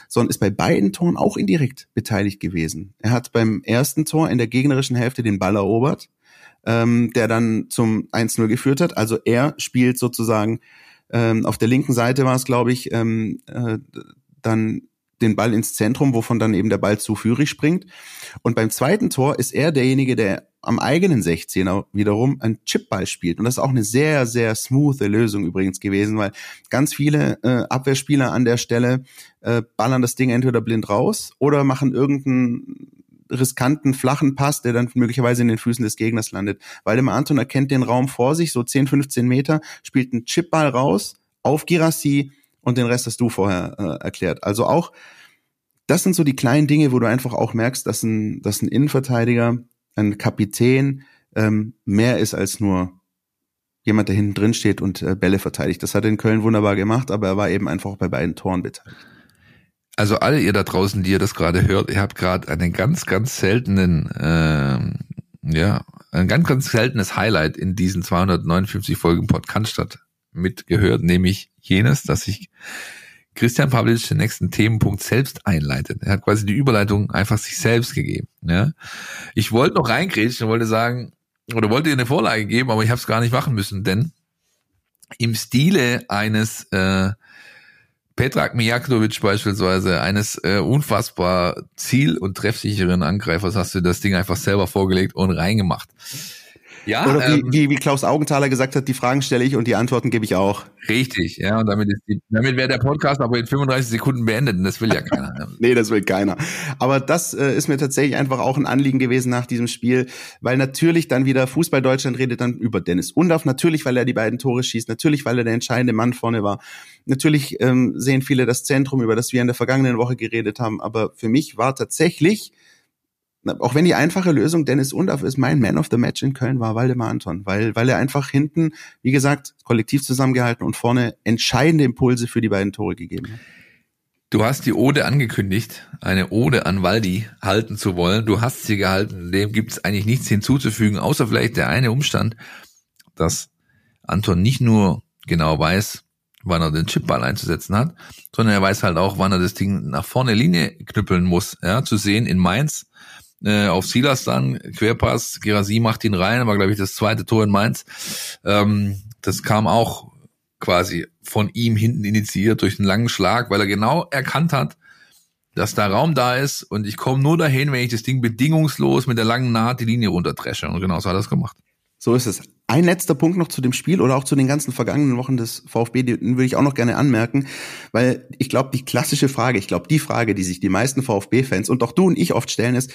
sondern ist bei beiden Toren auch indirekt beteiligt gewesen. Er hat beim ersten Tor in der gegnerischen Hälfte den Ball erobert, ähm, der dann zum 1-0 geführt hat. Also er spielt sozusagen ähm, auf der linken Seite war es, glaube ich, ähm, äh, dann den Ball ins Zentrum, wovon dann eben der Ball zu Führig springt. Und beim zweiten Tor ist er derjenige, der am eigenen 16er wiederum ein Chipball spielt. Und das ist auch eine sehr, sehr smooth Lösung übrigens gewesen, weil ganz viele äh, Abwehrspieler an der Stelle äh, ballern das Ding entweder blind raus oder machen irgendeinen riskanten, flachen Pass, der dann möglicherweise in den Füßen des Gegners landet. Waldemar Anton erkennt den Raum vor sich, so 10, 15 Meter, spielt einen Chipball raus auf Girassi und den Rest hast du vorher äh, erklärt. Also auch, das sind so die kleinen Dinge, wo du einfach auch merkst, dass ein, dass ein Innenverteidiger, ein Kapitän ähm, mehr ist als nur jemand, der hinten drin steht und äh, Bälle verteidigt. Das hat er in Köln wunderbar gemacht, aber er war eben einfach bei beiden Toren beteiligt. Also alle ihr da draußen, die ihr das gerade hört, ihr habt gerade einen ganz, ganz seltenen, äh, ja, ein ganz, ganz seltenes Highlight in diesen 259 Folgen Podcast mitgehört, nämlich jenes, dass sich Christian Pavlic den nächsten Themenpunkt selbst einleitet. Er hat quasi die Überleitung einfach sich selbst gegeben. Ja? Ich wollte noch reingrätschen und wollte sagen, oder wollte dir eine Vorlage geben, aber ich habe es gar nicht machen müssen, denn im Stile eines äh, Petrak Mijaknovic beispielsweise, eines äh, unfassbar ziel- und treffsicheren Angreifers, hast du das Ding einfach selber vorgelegt und reingemacht. Ja, Oder wie, ähm, wie, wie Klaus Augenthaler gesagt hat, die Fragen stelle ich und die Antworten gebe ich auch. Richtig, ja, und damit ist die, damit wäre der Podcast aber in 35 Sekunden beendet und das will ja keiner. nee, das will keiner. Aber das äh, ist mir tatsächlich einfach auch ein Anliegen gewesen nach diesem Spiel, weil natürlich dann wieder Fußball Deutschland redet dann über Dennis Undorf, natürlich, weil er die beiden Tore schießt, natürlich, weil er der entscheidende Mann vorne war. Natürlich ähm, sehen viele das Zentrum, über das wir in der vergangenen Woche geredet haben, aber für mich war tatsächlich auch wenn die einfache Lösung Dennis Undorf ist, mein Man of the Match in Köln war Waldemar Anton, weil, weil er einfach hinten, wie gesagt, kollektiv zusammengehalten und vorne entscheidende Impulse für die beiden Tore gegeben hat. Du hast die Ode angekündigt, eine Ode an Waldi halten zu wollen. Du hast sie gehalten, dem gibt es eigentlich nichts hinzuzufügen, außer vielleicht der eine Umstand, dass Anton nicht nur genau weiß, wann er den Chipball einzusetzen hat, sondern er weiß halt auch, wann er das Ding nach vorne Linie knüppeln muss. Ja, zu sehen in Mainz äh, auf Silas dann, Querpass, Gerasi macht ihn rein, war glaube ich das zweite Tor in Mainz. Ähm, das kam auch quasi von ihm hinten initiiert durch einen langen Schlag, weil er genau erkannt hat, dass da Raum da ist und ich komme nur dahin, wenn ich das Ding bedingungslos mit der langen Naht die Linie runterdresche. Und genau so hat er es gemacht. So ist es. Ein letzter Punkt noch zu dem Spiel oder auch zu den ganzen vergangenen Wochen des VfB, den würde ich auch noch gerne anmerken, weil ich glaube, die klassische Frage, ich glaube, die Frage, die sich die meisten VfB-Fans und auch du und ich oft stellen, ist,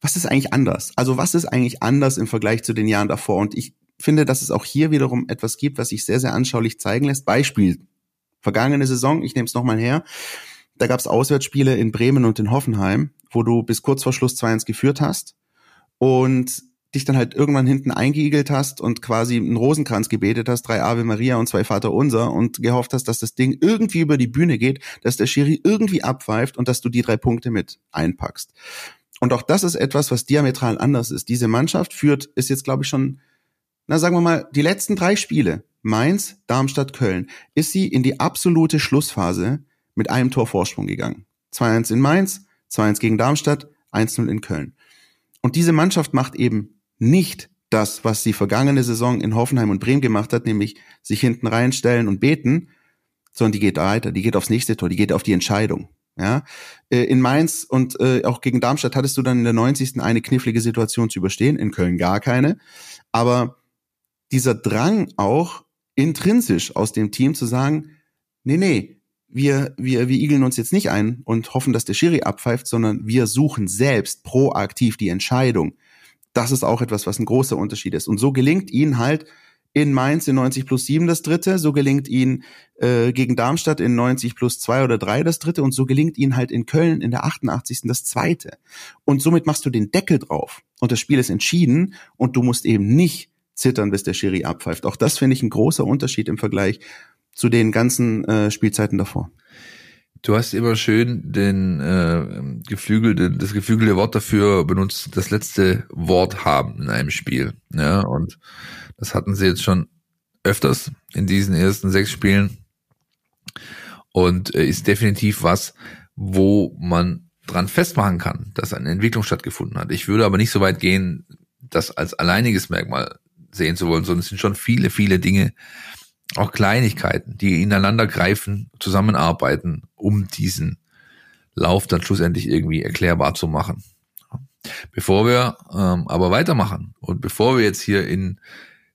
was ist eigentlich anders? Also was ist eigentlich anders im Vergleich zu den Jahren davor? Und ich finde, dass es auch hier wiederum etwas gibt, was sich sehr, sehr anschaulich zeigen lässt. Beispiel, vergangene Saison, ich nehme es nochmal her, da gab es Auswärtsspiele in Bremen und in Hoffenheim, wo du bis kurz vor Schluss 2-1 geführt hast und dich dann halt irgendwann hinten eingeigelt hast und quasi einen Rosenkranz gebetet hast, drei Ave Maria und zwei Vater Unser und gehofft hast, dass das Ding irgendwie über die Bühne geht, dass der Schiri irgendwie abpfeift und dass du die drei Punkte mit einpackst. Und auch das ist etwas, was diametral anders ist. Diese Mannschaft führt, ist jetzt, glaube ich, schon, na sagen wir mal, die letzten drei Spiele, Mainz, Darmstadt, Köln, ist sie in die absolute Schlussphase mit einem Tor Vorsprung gegangen. 2-1 in Mainz, 2-1 gegen Darmstadt, 1-0 in Köln. Und diese Mannschaft macht eben nicht das, was sie vergangene Saison in Hoffenheim und Bremen gemacht hat, nämlich sich hinten reinstellen und beten, sondern die geht weiter, die geht aufs nächste Tor, die geht auf die Entscheidung. Ja, äh, in Mainz und äh, auch gegen Darmstadt hattest du dann in der 90. eine knifflige Situation zu überstehen, in Köln gar keine. Aber dieser Drang auch intrinsisch aus dem Team zu sagen, nee, nee, wir, wir, wir igeln uns jetzt nicht ein und hoffen, dass der Schiri abpfeift, sondern wir suchen selbst proaktiv die Entscheidung. Das ist auch etwas, was ein großer Unterschied ist. Und so gelingt ihnen halt in Mainz in 90 plus 7 das dritte, so gelingt ihnen äh, gegen Darmstadt in 90 plus 2 oder 3 das dritte und so gelingt ihnen halt in Köln in der 88. das zweite. Und somit machst du den Deckel drauf und das Spiel ist entschieden und du musst eben nicht zittern, bis der Schiri abpfeift. Auch das finde ich ein großer Unterschied im Vergleich zu den ganzen äh, Spielzeiten davor. Du hast immer schön den äh, geflügelte, das geflügelte Wort dafür benutzt, das letzte Wort haben in einem Spiel. Ja, und das hatten sie jetzt schon öfters in diesen ersten sechs Spielen und äh, ist definitiv was, wo man dran festmachen kann, dass eine Entwicklung stattgefunden hat. Ich würde aber nicht so weit gehen, das als alleiniges Merkmal sehen zu wollen, sondern es sind schon viele, viele Dinge, auch Kleinigkeiten, die ineinander greifen, zusammenarbeiten, um diesen Lauf dann schlussendlich irgendwie erklärbar zu machen. Bevor wir ähm, aber weitermachen und bevor wir jetzt hier in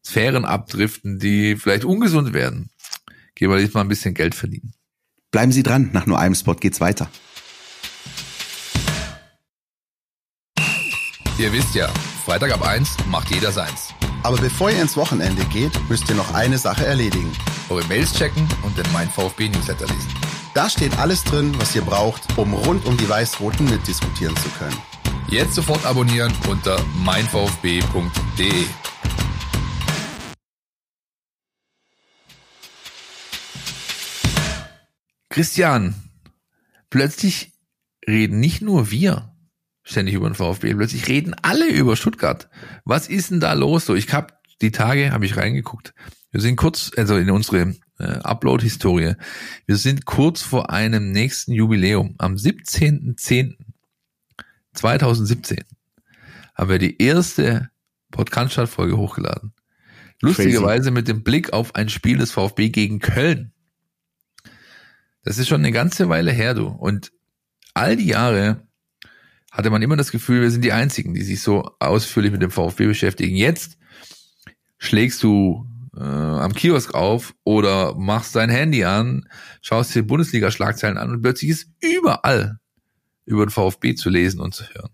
Sphären abdriften, die vielleicht ungesund werden. Gehen wir jetzt mal ein bisschen Geld verdienen. Bleiben Sie dran, nach nur einem Spot geht's weiter. Ihr wisst ja, Freitag ab eins macht jeder seins. Aber bevor ihr ins Wochenende geht, müsst ihr noch eine Sache erledigen. Eure Mails checken und den Mein VfB Newsletter lesen. Da steht alles drin, was ihr braucht, um rund um die Weiß-Roten mitdiskutieren zu können. Jetzt sofort abonnieren unter meinvfb.de. Christian, plötzlich reden nicht nur wir ständig über den VfB, plötzlich reden alle über Stuttgart. Was ist denn da los? So, ich habe die Tage habe ich reingeguckt. Wir sind kurz, also in unsere äh, Upload-Historie. Wir sind kurz vor einem nächsten Jubiläum. Am 17.10.2017 haben wir die erste Podcast-Folge hochgeladen. Lustigerweise Crazy. mit dem Blick auf ein Spiel des VfB gegen Köln. Das ist schon eine ganze Weile her, du. Und all die Jahre hatte man immer das Gefühl, wir sind die Einzigen, die sich so ausführlich mit dem VfB beschäftigen. Jetzt schlägst du äh, am Kiosk auf oder machst dein Handy an, schaust dir Bundesliga-Schlagzeilen an und plötzlich ist überall über den VfB zu lesen und zu hören.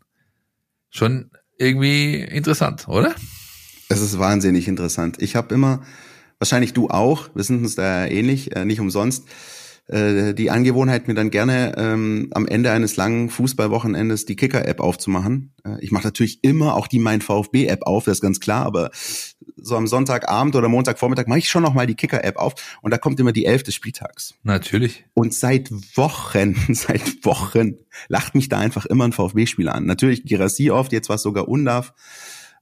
Schon irgendwie interessant, oder? Es ist wahnsinnig interessant. Ich habe immer, wahrscheinlich du auch, wir sind uns da ähnlich, äh, nicht umsonst, äh, die Angewohnheit, mir dann gerne ähm, am Ende eines langen Fußballwochenendes die Kicker-App aufzumachen. Äh, ich mache natürlich immer auch die Mein VfB-App auf, das ist ganz klar, aber so am Sonntagabend oder Montagvormittag mache ich schon noch mal die Kicker-App auf und da kommt immer die Elf des Spieltags. Natürlich. Und seit Wochen, seit Wochen lacht mich da einfach immer ein VfB-Spieler an. Natürlich Girassi oft, jetzt war es sogar Undarf.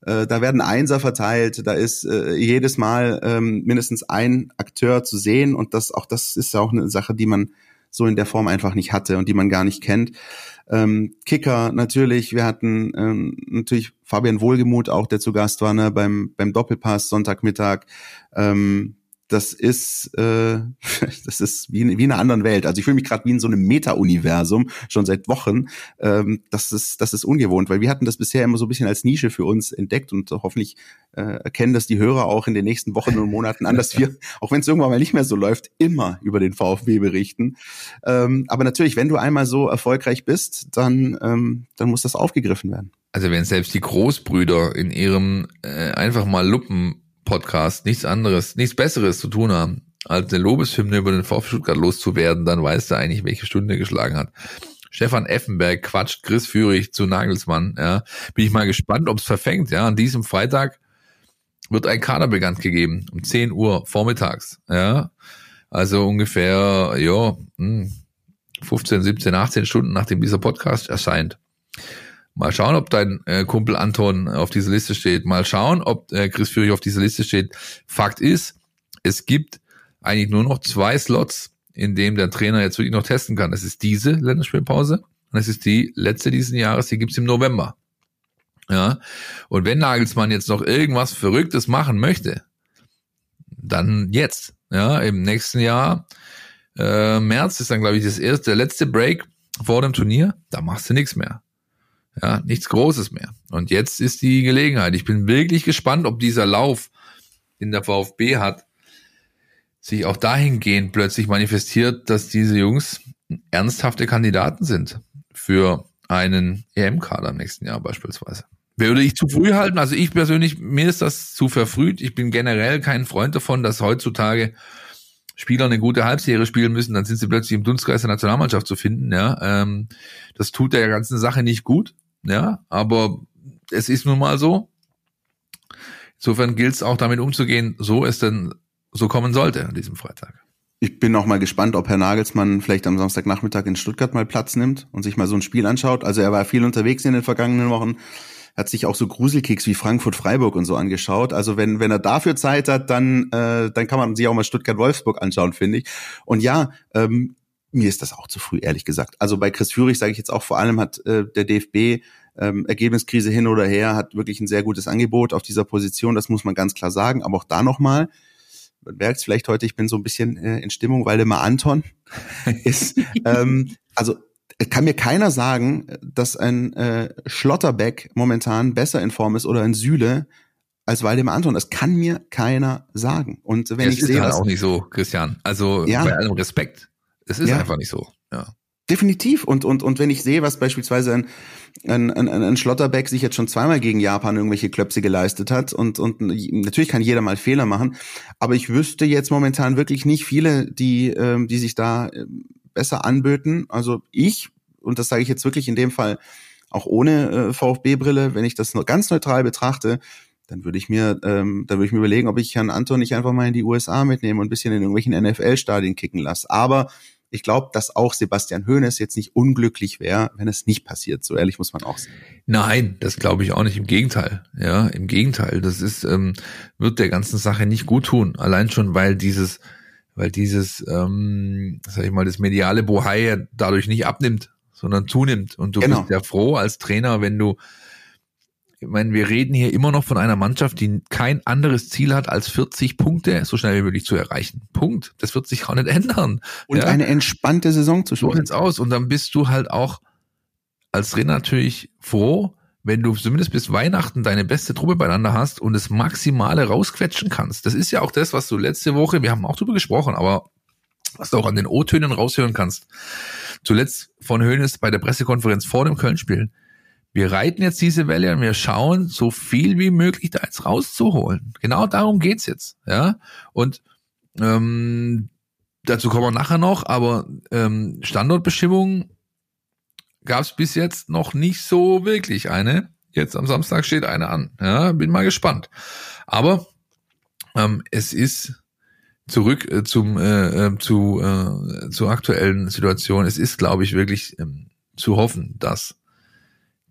Äh, da werden Einser verteilt, da ist äh, jedes Mal ähm, mindestens ein Akteur zu sehen und das auch das ist ja auch eine Sache, die man so in der Form einfach nicht hatte und die man gar nicht kennt. Ähm, Kicker natürlich, wir hatten ähm, natürlich Fabian Wohlgemuth auch, der zu Gast war ne, beim beim Doppelpass Sonntagmittag. Ähm, das ist äh, das ist wie, in, wie in einer anderen Welt. Also ich fühle mich gerade wie in so einem Meta-Universum schon seit Wochen. Ähm, das ist das ist ungewohnt, weil wir hatten das bisher immer so ein bisschen als Nische für uns entdeckt und hoffentlich äh, erkennen das die Hörer auch in den nächsten Wochen und Monaten an, dass wir, auch wenn es irgendwann mal nicht mehr so läuft, immer über den VfB berichten. Ähm, aber natürlich, wenn du einmal so erfolgreich bist, dann ähm, dann muss das aufgegriffen werden. Also wenn selbst die Großbrüder in ihrem äh, einfach mal Luppen Podcast nichts anderes, nichts Besseres zu tun haben, als eine Lobeshymne über den VfB Stuttgart loszuwerden, dann weißt du eigentlich, welche Stunde geschlagen hat. Stefan Effenberg quatscht Chris Führig zu Nagelsmann. Ja. Bin ich mal gespannt, ob es verfängt. Ja, an diesem Freitag wird ein Kader bekannt gegeben, um 10 Uhr vormittags. Ja, also ungefähr, ja, 15, 17, 18 Stunden nachdem dieser Podcast erscheint. Mal schauen, ob dein äh, Kumpel Anton auf dieser Liste steht. Mal schauen, ob äh, Chris Führig auf dieser Liste steht. Fakt ist, es gibt eigentlich nur noch zwei Slots, in dem der Trainer jetzt wirklich noch testen kann. Es ist diese Länderspielpause und es ist die letzte diesen Jahres, die gibt's im November. Ja, und wenn Nagelsmann jetzt noch irgendwas Verrücktes machen möchte, dann jetzt. Ja, im nächsten Jahr, äh, März ist dann, glaube ich, das erste, der letzte Break vor dem Turnier. Da machst du nichts mehr. Ja, nichts Großes mehr. Und jetzt ist die Gelegenheit. Ich bin wirklich gespannt, ob dieser Lauf, den der VfB hat, sich auch dahingehend plötzlich manifestiert, dass diese Jungs ernsthafte Kandidaten sind für einen EM-Kader im nächsten Jahr beispielsweise. Würde ich zu früh halten? Also ich persönlich, mir ist das zu verfrüht. Ich bin generell kein Freund davon, dass heutzutage Spieler eine gute Halbserie spielen müssen, dann sind sie plötzlich im Dunstkreis der Nationalmannschaft zu finden. Ja, ähm, das tut der ganzen Sache nicht gut. Ja, aber es ist nun mal so. Insofern gilt es auch damit umzugehen, so es denn so kommen sollte an diesem Freitag. Ich bin noch mal gespannt, ob Herr Nagelsmann vielleicht am Samstagnachmittag in Stuttgart mal Platz nimmt und sich mal so ein Spiel anschaut. Also er war viel unterwegs in den vergangenen Wochen, hat sich auch so Gruselkicks wie Frankfurt, Freiburg und so angeschaut. Also wenn wenn er dafür Zeit hat, dann äh, dann kann man sich auch mal Stuttgart-Wolfsburg anschauen, finde ich. Und ja, ähm, mir ist das auch zu früh, ehrlich gesagt. Also bei Chris Führig sage ich jetzt auch vor allem hat äh, der DFB ähm, Ergebniskrise hin oder her, hat wirklich ein sehr gutes Angebot auf dieser Position, das muss man ganz klar sagen. Aber auch da nochmal, man merkt vielleicht heute, ich bin so ein bisschen äh, in Stimmung, weil immer Anton ist, ähm, also kann mir keiner sagen, dass ein äh, Schlotterbeck momentan besser in Form ist oder ein Süle als Waldemar Anton. Das kann mir keiner sagen. Und wenn das ich ist sehe, halt auch nicht so, Christian. Also Ja. bei allem Respekt. Es ist Ja. einfach nicht so. Ja. Definitiv. Und, und, und wenn ich sehe, was beispielsweise ein, ein, ein, ein Schlotterbeck sich jetzt schon zweimal gegen Japan irgendwelche Klöpse geleistet hat und, und natürlich kann jeder mal Fehler machen, aber ich wüsste jetzt momentan wirklich nicht viele, die, ähm, die sich da ähm, besser anböten. Also ich, und das sage ich jetzt wirklich in dem Fall auch ohne äh, VfB-Brille, wenn ich das nur ganz neutral betrachte, dann würde ich mir, ähm, dann würde ich mir überlegen, ob ich Herrn Anton nicht einfach mal in die USA mitnehme und ein bisschen in irgendwelchen NFL-Stadien kicken lasse. Aber ich glaube, dass auch Sebastian Hoeneß jetzt nicht unglücklich wäre, wenn es nicht passiert. So ehrlich muss man auch sein. Nein, das glaube ich auch nicht. Im Gegenteil. Ja, im Gegenteil. Das ist, ähm, wird der ganzen Sache nicht gut tun. Allein schon, weil dieses, weil dieses, ähm, sag ich mal, das mediale Bohai dadurch nicht abnimmt, sondern zunimmt. Und du Genau. bist ja froh als Trainer, wenn du, ich meine, wir reden hier immer noch von einer Mannschaft, die kein anderes Ziel hat, als 40 Punkte so schnell wie möglich zu erreichen. Punkt. Das wird sich auch nicht ändern. Und ja? eine entspannte Saison zu So spielen. sieht's aus. Und dann bist du halt auch als Trainer natürlich froh, wenn du zumindest bis Weihnachten deine beste Truppe beieinander hast und das Maximale rausquetschen kannst. Das ist ja auch das, was du letzte Woche, wir haben auch drüber gesprochen, aber was du auch an den O-Tönen raushören kannst. Zuletzt von Hönes bei der Pressekonferenz vor dem Köln-Spiel. Wir reiten jetzt diese Welle und wir schauen, so viel wie möglich da jetzt rauszuholen. Genau darum geht's jetzt, ja. Und ähm, dazu kommen wir nachher noch, aber ähm, Standortbestimmung gab es bis jetzt noch nicht so wirklich eine. Jetzt am Samstag steht eine an. Ja, bin mal gespannt. Aber ähm, es ist zurück äh, zum äh, äh, zu äh, zur aktuellen Situation. Es ist, glaube ich, wirklich ähm, zu hoffen, dass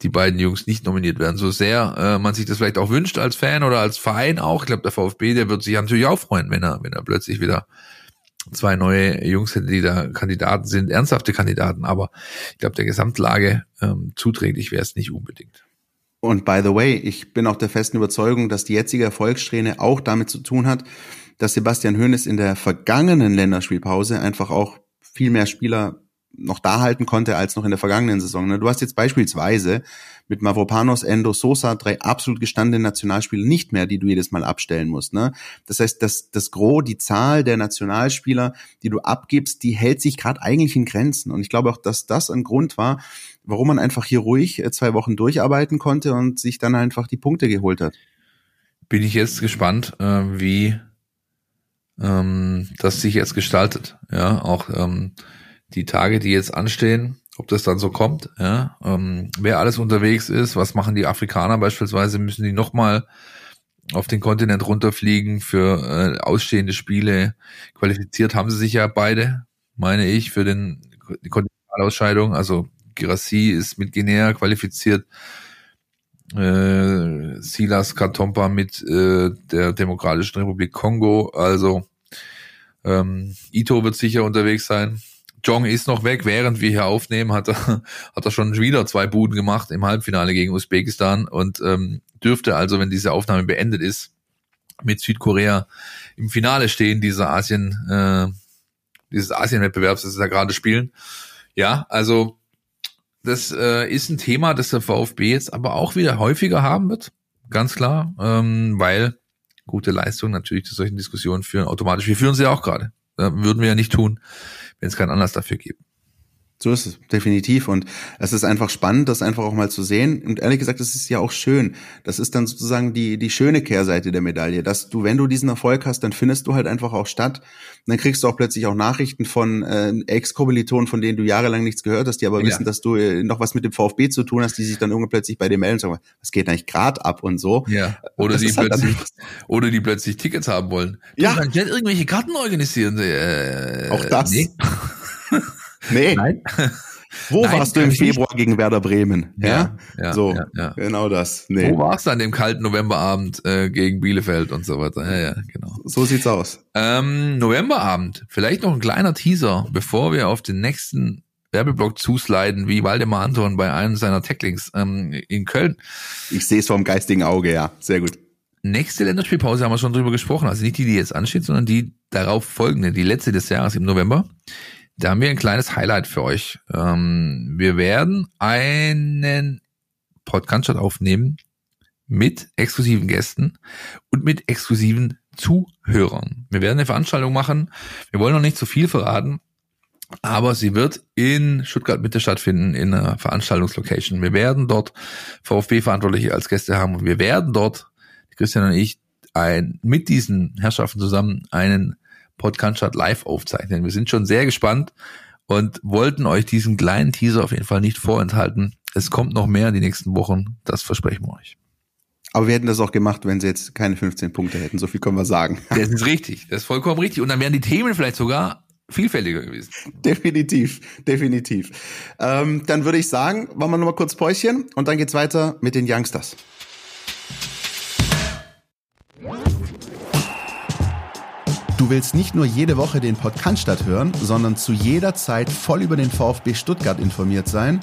die beiden Jungs nicht nominiert werden. So sehr äh, man sich das vielleicht auch wünscht als Fan oder als Verein auch. Ich glaube, der VfB, der wird sich natürlich auch freuen, wenn er wenn er plötzlich wieder zwei neue Jungs hätte, die da Kandidaten sind, ernsthafte Kandidaten. Aber ich glaube, der Gesamtlage ähm, zuträglich wäre es nicht unbedingt. Und by the way, ich bin auch der festen Überzeugung, dass die jetzige Erfolgssträhne auch damit zu tun hat, dass Sebastian Hoeneß in der vergangenen Länderspielpause einfach auch viel mehr Spieler noch da halten konnte als noch in der vergangenen Saison. ne? Du hast jetzt beispielsweise mit Mavropanos, Endo, Sosa drei absolut gestandene Nationalspieler nicht mehr, die du jedes Mal abstellen musst. Ne? Das heißt, das, das Gros, die Zahl der Nationalspieler, die du abgibst, die hält sich gerade eigentlich in Grenzen. Und ich glaube auch, dass das ein Grund war, warum man einfach hier ruhig äh, zwei Wochen durcharbeiten konnte und sich dann einfach die Punkte geholt hat. Bin ich jetzt gespannt, äh, wie ähm, das sich jetzt gestaltet. Ja, auch ähm, die Tage, die jetzt anstehen, ob das dann so kommt, ja, ähm, wer alles unterwegs ist, was machen die Afrikaner beispielsweise, müssen die nochmal auf den Kontinent runterfliegen für äh, ausstehende Spiele. Qualifiziert haben sie sich ja beide, meine ich, für den die Kontinentalausscheidung. Also Girassi ist mit Guinea qualifiziert, äh, Silas Katompa mit äh, der Demokratischen Republik Kongo. Also ähm, Ito wird sicher unterwegs sein. Jong ist noch weg, während wir hier aufnehmen, hat er, hat er schon wieder zwei Buden gemacht im Halbfinale gegen Usbekistan und ähm, dürfte also, wenn diese Aufnahme beendet ist, mit Südkorea im Finale stehen, dieser Asien, äh, dieses Asien-Wettbewerbs, das sie da gerade spielen. Ja, also das äh, ist ein Thema, das der VfB jetzt aber auch wieder häufiger haben wird, ganz klar, ähm, weil gute Leistungen natürlich zu solchen Diskussionen führen automatisch. Wir führen sie ja auch gerade. Würden wir ja nicht tun, wenn es keinen Anlass dafür gibt. So ist es, definitiv. Und es ist einfach spannend, das einfach auch mal zu sehen. Und ehrlich gesagt, es ist ja auch schön. Das ist dann sozusagen die, die schöne Kehrseite der Medaille, dass du, wenn du diesen Erfolg hast, dann findest du halt einfach auch statt. Und dann kriegst du auch plötzlich auch Nachrichten von äh, Ex-Kommilitonen, von denen du jahrelang nichts gehört hast, die aber ja. wissen, dass du äh, noch was mit dem VfB zu tun hast, die sich dann irgendwann plötzlich bei dir melden und sagen, was geht eigentlich grad ab und so. Ja. Oder die halt plötzlich, oder die plötzlich Tickets haben wollen. Du ja. nicht irgendwelche Karten organisieren. Äh, auch das. Nee. Nee. Nein. Wo Nein, warst du im Februar gegen Werder Bremen? Ja, ja, so, ja, ja. genau das. Nee. Wo warst du an dem kalten Novemberabend äh, gegen Bielefeld und so weiter? Ja, ja, genau. So sieht's aus. Ähm, Novemberabend, vielleicht noch ein kleiner Teaser, bevor wir auf den nächsten Werbeblock zusliden, wie Waldemar Anton bei einem seiner Tacklings ähm, in Köln. Ich sehe es vom geistigen Auge, ja. Sehr gut. Nächste Länderspielpause haben wir schon drüber gesprochen. Also nicht die, die jetzt ansteht, sondern die darauf folgende, die letzte des Jahres im November. Da haben wir ein kleines Highlight für euch. Ähm, wir werden einen Podcast aufnehmen mit exklusiven Gästen und mit exklusiven Zuhörern. Wir werden eine Veranstaltung machen. Wir wollen noch nicht zu viel verraten, aber sie wird in Stuttgart Mitte stattfinden, in einer Veranstaltungslocation. Wir werden dort VfB-Verantwortliche als Gäste haben und wir werden dort, Christian und ich, ein, mit diesen Herrschaften zusammen einen Podcast live aufzeichnen. Wir sind schon sehr gespannt und wollten euch diesen kleinen Teaser auf jeden Fall nicht vorenthalten. Es kommt noch mehr in die nächsten Wochen, das versprechen wir euch. Aber wir hätten das auch gemacht, wenn sie jetzt keine 15 Punkte hätten. So viel können wir sagen. Das ist richtig. Das ist vollkommen richtig. Und dann wären die Themen vielleicht sogar vielfältiger gewesen. Definitiv, definitiv. Ähm, dann würde ich sagen, machen wir nochmal kurz Päuschen und dann geht's weiter mit den Youngsters. Du willst nicht nur jede Woche den Podcast hören, sondern zu jeder Zeit voll über den VfB Stuttgart informiert sein?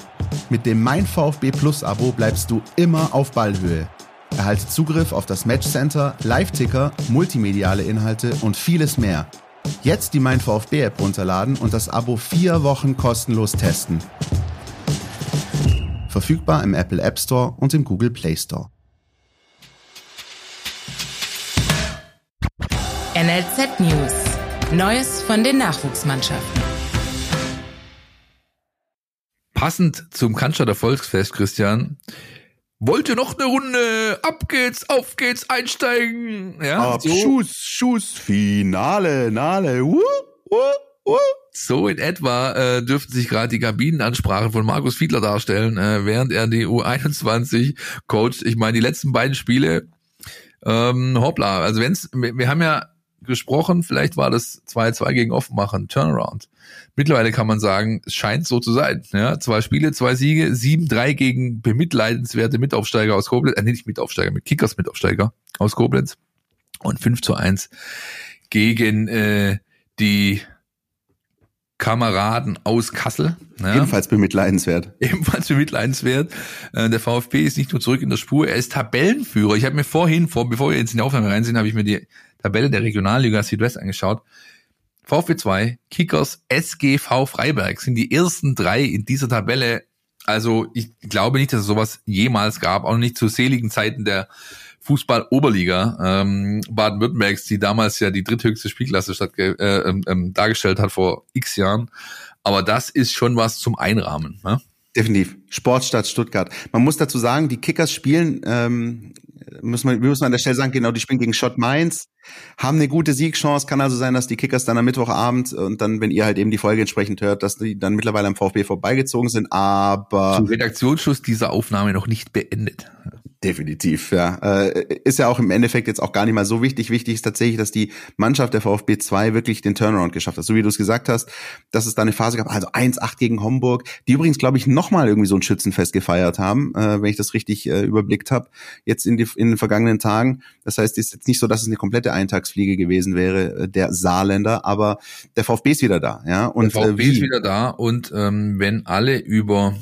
Mit dem Mein VfB Plus Abo bleibst du immer auf Ballhöhe. Erhalte Zugriff auf das Matchcenter, Live-Ticker, multimediale Inhalte und vieles mehr. Jetzt die Mein VfB App runterladen und das Abo vier Wochen kostenlos testen. Verfügbar im Apple App Store und im Google Play Store. NLZ News. Neues von den Nachwuchsmannschaften. Passend zum Cannstatter Volksfest, Christian, wollt ihr noch eine Runde? Ab geht's, auf geht's, einsteigen. Ja, Ab, Schuss, Schuss, Finale, Nale. Uh, uh, uh. So in etwa äh, dürften sich gerade die Kabinenansprachen von Markus Fiedler darstellen, äh, während er die U21 coacht. Ich meine, die letzten beiden Spiele, ähm, hoppla, also wenn's, wir haben ja gesprochen, vielleicht war das 2-2 gegen Offenbach ein Turnaround. Mittlerweile kann man sagen, es scheint so zu sein. Ja, zwei Spiele, zwei Siege, 7-3 gegen bemitleidenswerte Mitaufsteiger aus Koblenz, äh, nicht Mitaufsteiger, mit Kickers Mitaufsteiger aus Koblenz und 5 zu 1 gegen äh, die Kameraden aus Kassel. Ja. Ebenfalls bemitleidenswert. Ebenfalls bemitleidenswert. Äh, der VfB ist nicht nur zurück in der Spur, er ist Tabellenführer. Ich habe mir vorhin, vor, bevor wir jetzt in die Aufnahme rein sind, habe ich mir die Tabelle der Regionalliga Südwest angeschaut. VfB 2, Kickers, SGV Freiberg sind die ersten drei in dieser Tabelle. Also ich glaube nicht, dass es sowas jemals gab, auch nicht zu seligen Zeiten der Fußball-Oberliga ähm, Baden-Württembergs, die damals ja die dritthöchste Spielklasse statt, äh, ähm, ähm, dargestellt hat vor x Jahren. Aber das ist schon was zum Einrahmen. Ne? Definitiv. Sportstadt Stuttgart. Man muss dazu sagen, die Kickers spielen ähm, muss man, muss man an der Stelle sagen, genau, die spielen gegen Schott Mainz, haben eine gute Siegchance. Kann also sein, dass die Kickers dann am Mittwochabend und dann, wenn ihr halt eben die Folge entsprechend hört, dass die dann mittlerweile am VfB vorbeigezogen sind, aber. Zu Redaktionsschluss dieser Aufnahme noch nicht beendet. Definitiv, ja. Äh, ist ja auch im Endeffekt jetzt auch gar nicht mal so wichtig. Wichtig ist tatsächlich, dass die Mannschaft der VfB 2 wirklich den Turnaround geschafft hat. So wie du es gesagt hast, dass es da eine Phase gab, also 1-8 gegen Homburg, die übrigens, glaube ich, nochmal irgendwie so ein Schützenfest gefeiert haben, äh, wenn ich das richtig äh, überblickt habe, jetzt in, die, in den vergangenen Tagen. Das heißt, es ist jetzt nicht so, dass es eine komplette Eintagsfliege gewesen wäre, der Saarländer, aber der VfB ist wieder da, ja. Und, der VfB ist wieder da und ähm, wenn alle über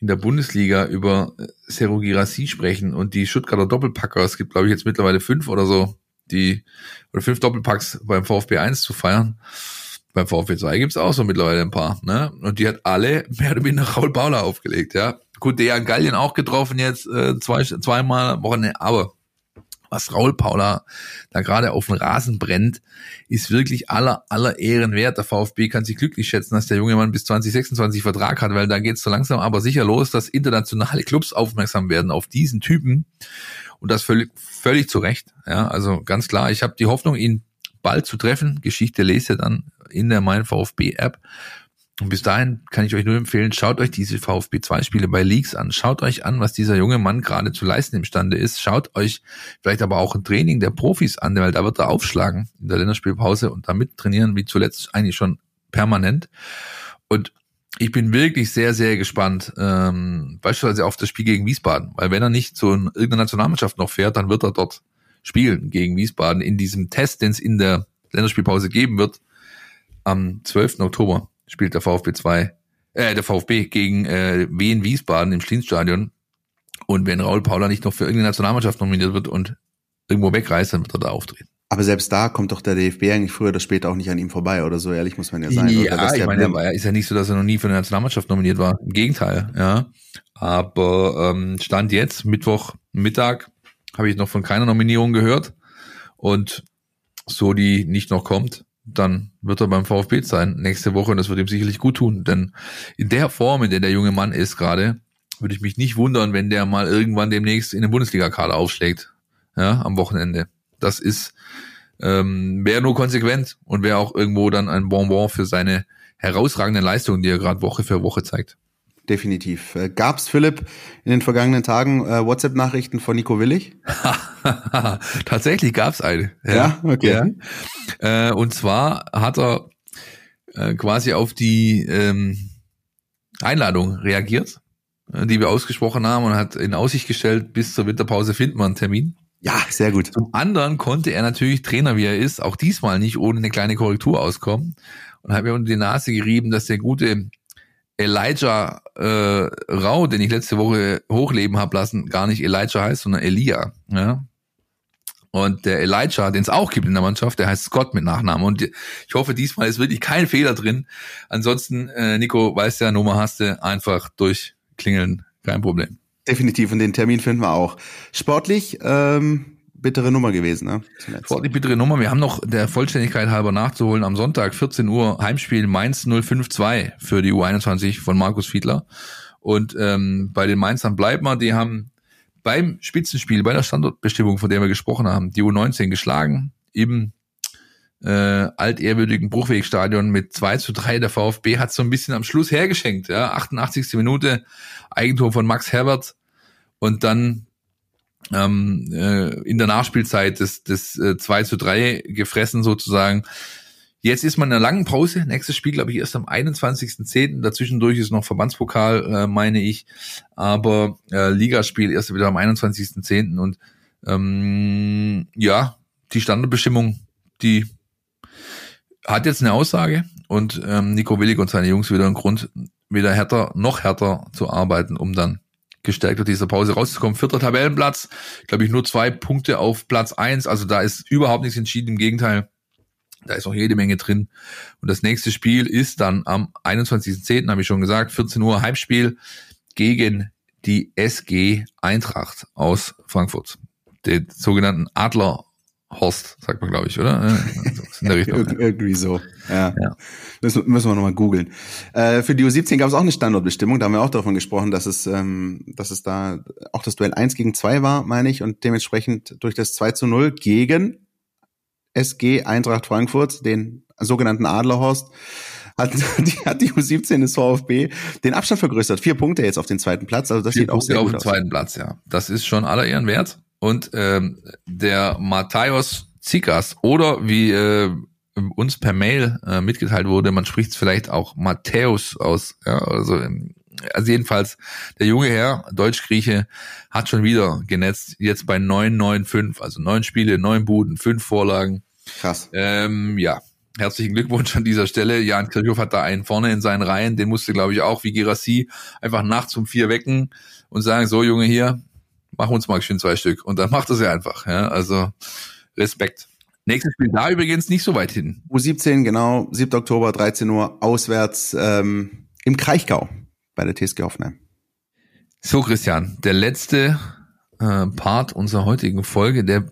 in der Bundesliga über äh, Seru Girassi sprechen und die Stuttgarter Doppelpacker, es gibt glaube ich jetzt mittlerweile fünf oder so, die oder fünf Doppelpacks beim VfB 1 zu feiern. Beim VfB 2 gibt's auch so mittlerweile ein paar, ne? Und die hat alle mehr oder weniger Raul Baula aufgelegt, ja. Gut, der Gallien auch getroffen jetzt äh, zwei, zweimal am Wochenende, aber was Raul Paula da gerade auf dem Rasen brennt, ist wirklich aller, aller Ehren wert. Der VfB kann sich glücklich schätzen, dass der junge Mann bis 2026 Vertrag hat, weil da geht es so langsam aber sicher los, dass internationale Clubs aufmerksam werden auf diesen Typen. Und das völlig, völlig zu Recht. Ja, also ganz klar, ich habe die Hoffnung, ihn bald zu treffen. Geschichte lese dann in der Mein VfB App. Und bis dahin kann ich euch nur empfehlen, schaut euch diese VfB 2 Spiele bei Leaks an. Schaut euch an, was dieser junge Mann gerade zu leisten imstande ist. Schaut euch vielleicht aber auch ein Training der Profis an, weil da wird er aufschlagen in der Länderspielpause und damit trainieren, wie zuletzt eigentlich schon permanent. Und ich bin wirklich sehr, sehr gespannt, ähm, beispielsweise auf das Spiel gegen Wiesbaden, weil wenn er nicht zu irgendeiner Nationalmannschaft noch fährt, dann wird er dort spielen gegen Wiesbaden in diesem Test, den es in der Länderspielpause geben wird, am 12. Oktober spielt der VfB 2, äh, der VfB gegen äh, Wien Wiesbaden im Schlienstadion. Und wenn Raul Paula nicht noch für irgendeine Nationalmannschaft nominiert wird und irgendwo wegreist, dann wird er da auftreten. Aber selbst da kommt doch der DFB eigentlich früher oder später auch nicht an ihm vorbei oder so ehrlich muss man ja sein. Ja, ich meine, er ist ja nicht so, dass er noch nie für eine Nationalmannschaft nominiert war. Im Gegenteil, ja. Aber ähm, Stand jetzt, Mittwoch Mittag, habe ich noch von keiner Nominierung gehört. Und so die nicht noch kommt, dann wird er beim VfB sein nächste Woche und das wird ihm sicherlich gut tun. Denn in der Form, in der der junge Mann ist gerade, würde ich mich nicht wundern, wenn der mal irgendwann demnächst in den Bundesliga-Kader aufschlägt. Ja, am Wochenende. Das ist, ähm, wäre nur konsequent und wäre auch irgendwo dann ein Bonbon für seine herausragenden Leistungen, die er gerade Woche für Woche zeigt definitiv. Äh, gab's Philipp in den vergangenen Tagen äh, WhatsApp-Nachrichten von Nico Willig? Tatsächlich gab's eine. Ja, ja okay. Ja. Äh, und zwar hat er äh, quasi auf die ähm, Einladung reagiert, äh, die wir ausgesprochen haben und hat in Aussicht gestellt, bis zur Winterpause finden wir einen Termin. Ja, sehr gut. Zum anderen konnte er natürlich Trainer, wie er ist, auch diesmal nicht ohne eine kleine Korrektur auskommen und hat mir unter die Nase gerieben, dass der gute Elijah äh, Rau, den ich letzte Woche hochleben habe lassen, gar nicht Elijah heißt, sondern Elia. Ja? Und der Elijah, den es auch gibt in der Mannschaft, der heißt Scott mit Nachnamen. Und ich hoffe, diesmal ist wirklich kein Fehler drin. Ansonsten, äh, Nico, weißt ja, Nummer hast du, einfach durchklingeln, kein Problem. Definitiv, und den Termin finden wir auch. Sportlich, ähm, bittere Nummer gewesen, ne? Sportlich bittere Nummer. Wir haben noch der Vollständigkeit halber nachzuholen. Am Sonntag 14 Uhr Heimspiel Mainz 052 für die U21 von Markus Fiedler. Und ähm, bei den Mainzern bleibt man. Die haben beim Spitzenspiel, bei der Standortbestimmung, von der wir gesprochen haben, die U19 geschlagen. Im äh, altehrwürdigen Bruchwegstadion mit 2 zu 3. Der VfB hat so ein bisschen am Schluss hergeschenkt. Ja? 88. Minute, Eigentum von Max Herbert. Und dann ähm, äh, in der Nachspielzeit des, des äh, 2 zu 3 gefressen sozusagen. Jetzt ist man in einer langen Pause. Nächstes Spiel, glaube ich, erst am 21.10. Dazwischendurch ist noch Verbandspokal, äh, meine ich. Aber äh, Ligaspiel erst wieder am 21.10. Und ähm, ja, die Standardbestimmung, die hat jetzt eine Aussage und ähm, Nico Willig und seine Jungs wieder einen Grund, wieder härter, noch härter zu arbeiten, um dann gestärkt durch diese Pause rauszukommen. Vierter Tabellenplatz, glaube ich, nur zwei Punkte auf Platz eins. Also da ist überhaupt nichts entschieden. Im Gegenteil, da ist auch jede Menge drin. Und das nächste Spiel ist dann am 21.10., habe ich schon gesagt, 14 Uhr Heimspiel gegen die SG Eintracht aus Frankfurt. Den sogenannten Adler Horst, sagt man, glaube ich, oder? in der Richtung. Ir irgendwie so. Ja. ja. Müssen, müssen wir nochmal googeln. Äh, für die U17 gab es auch eine Standortbestimmung. Da haben wir auch davon gesprochen, dass es, ähm, dass es da auch das Duell 1 gegen 2 war, meine ich, und dementsprechend durch das 2 zu 0 gegen SG Eintracht Frankfurt, den sogenannten Adlerhorst, hat die, hat die U17 des VfB den Abstand vergrößert. Vier Punkte jetzt auf den zweiten Platz. Also das Vier sieht Punkte auch sehr auf gut dem zweiten Platz, ja. Das ist schon aller Ehren wert. Und ähm, der Matthäus Zikas oder wie äh, uns per Mail äh, mitgeteilt wurde, man spricht es vielleicht auch Matthäus aus. Ja, also, ähm, also jedenfalls der junge Herr, Deutsch-Grieche, hat schon wieder genetzt, jetzt bei 9-9-5, also neun Spiele, neun Buden, fünf Vorlagen. Krass. Ähm, ja, herzlichen Glückwunsch an dieser Stelle. Jan Kirchhoff hat da einen vorne in seinen Reihen, den musste, glaube ich, auch wie Girassi einfach nachts um vier wecken und sagen, so Junge hier, mach uns mal schön zwei Stück. Und dann macht er sie einfach. Ja, also Respekt. Nächstes Spiel da übrigens nicht so weit hin. U17, genau, 7. Oktober, 13 Uhr, auswärts ähm, im Kraichgau bei der TSG Hoffenheim. So, Christian, der letzte äh, Part unserer heutigen Folge, der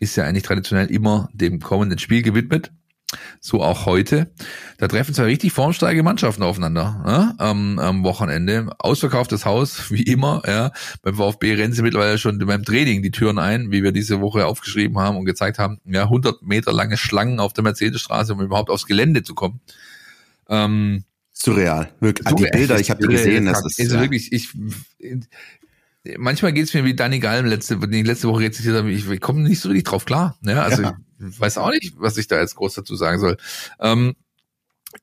ist ja eigentlich traditionell immer dem kommenden Spiel gewidmet. So auch heute. Da treffen zwei richtig formstarke Mannschaften aufeinander ne? am, am Wochenende. Ausverkauftes Haus, wie immer. Ja. Beim VfB rennen sie mittlerweile schon beim Training die Türen ein, wie wir diese Woche aufgeschrieben haben und gezeigt haben. Ja, 100 Meter lange Schlangen auf der Mercedesstraße, um überhaupt aufs Gelände zu kommen. Ähm, Surreal. Wirklich. Surreal. Die Bilder, ich habe die gesehen. Das ist, ist ja. wirklich, ich, manchmal geht's mir wie Danny Galm letzte, die letzte Woche rezitiert habe, ich, ich komme nicht so richtig drauf klar. Ne? Also ja. ich weiß auch nicht, was ich da jetzt groß dazu sagen soll. Ähm,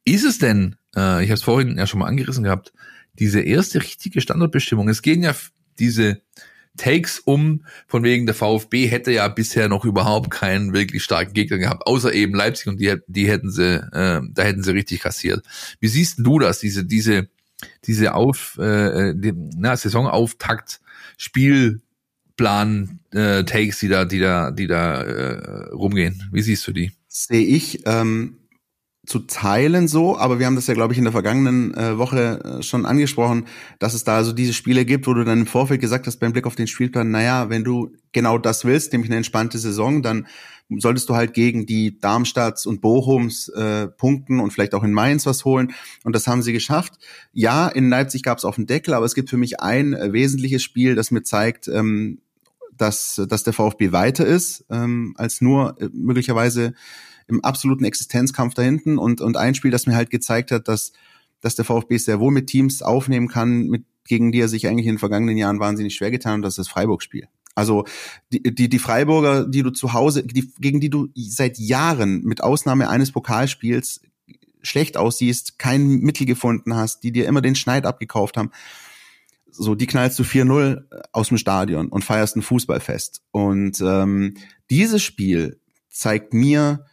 ist es denn, äh, ich habe es vorhin ja schon mal angerissen gehabt, diese erste richtige Standortbestimmung, es gehen ja diese Takes um, von wegen der VfB hätte ja bisher noch überhaupt keinen wirklich starken Gegner gehabt, außer eben Leipzig und die, die hätten sie, äh, da hätten sie richtig kassiert. Wie siehst du das, diese, diese, diese Auf, äh, die, na, Saisonauftakt, Spielplan, äh, Takes, die da, die da, die da äh, rumgehen? Wie siehst du die? Sehe ich ähm, zu teilen so, aber wir haben das ja, glaube ich, in der vergangenen äh, Woche äh, schon angesprochen, dass es da also diese Spiele gibt, wo du dann im Vorfeld gesagt hast, beim Blick auf den Spielplan, naja, wenn du genau das willst, nämlich eine entspannte Saison, dann solltest du halt gegen die Darmstadts und Bochums äh, punkten und vielleicht auch in Mainz was holen. Und das haben sie geschafft. Ja, in Leipzig gab es auf den Deckel, aber es gibt für mich ein äh, wesentliches Spiel, das mir zeigt, ähm, dass, dass der VfB weiter ist, ähm, als nur äh, möglicherweise im absoluten Existenzkampf da hinten und, und ein Spiel, das mir halt gezeigt hat, dass, dass der VfB sehr wohl mit Teams aufnehmen kann, mit, gegen die er sich eigentlich in den vergangenen Jahren wahnsinnig schwer getan und das ist das Freiburg-Spiel. Also die, die, die Freiburger, die du zu Hause, die, gegen die du seit Jahren mit Ausnahme eines Pokalspiels schlecht aussiehst, kein Mittel gefunden hast, die dir immer den Schneid abgekauft haben, so die knallst du 4-0 aus dem Stadion und feierst ein Fußballfest. Und ähm, dieses Spiel zeigt mir,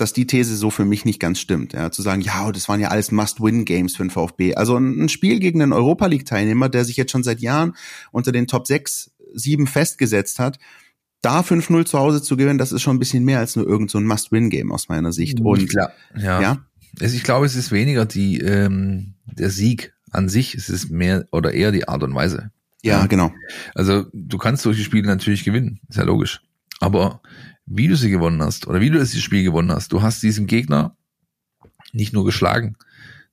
dass die These so für mich nicht ganz stimmt. Ja, zu sagen, ja, das waren ja alles Must-Win-Games für den VfB. Also ein, Spiel gegen einen Europa League-Teilnehmer, der sich jetzt schon seit Jahren unter den Top 6, 7 festgesetzt hat, da 5-0 zu Hause zu gewinnen, das ist schon ein bisschen mehr als nur irgend so ein Must-Win-Game aus meiner Sicht. Und klar, ja. ja. Ich glaube, es ist weniger die ähm, der Sieg an sich, es ist mehr oder eher die Art und Weise. Ja, ja, genau. Also du kannst solche Spiele natürlich gewinnen, ist ja logisch. Aber wie du sie gewonnen hast oder wie du das Spiel gewonnen hast. Du hast diesen Gegner nicht nur geschlagen,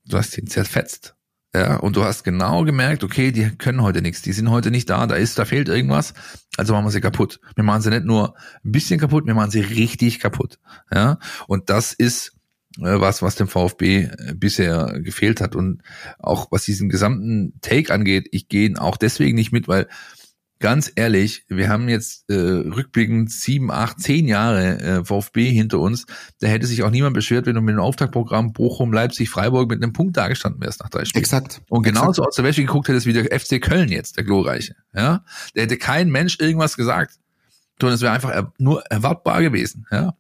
du hast ihn zerfetzt. Ja, und du hast genau gemerkt, okay, die können heute nichts, die sind heute nicht da, da ist, da fehlt irgendwas, also machen wir sie kaputt. Wir machen sie nicht nur ein bisschen kaputt, wir machen sie richtig kaputt. Ja, und das ist äh, was, was dem VfB äh, bisher gefehlt hat. Und auch was diesen gesamten Take angeht, ich gehe auch deswegen nicht mit, weil ganz ehrlich, wir haben jetzt äh, rückblickend sieben, acht, zehn Jahre äh, VfB hinter uns. Da hätte sich auch niemand beschwert, wenn du mit dem Auftaktprogramm Bochum, Leipzig, Freiburg mit einem Punkt dagestanden wärst nach drei Spielen. Exakt. Und genauso aus der Wäsche geguckt hättest wie der FC Köln jetzt, der glorreiche. Ja, da hätte kein Mensch irgendwas gesagt. Sondern es wäre einfach er nur erwartbar gewesen. Ja,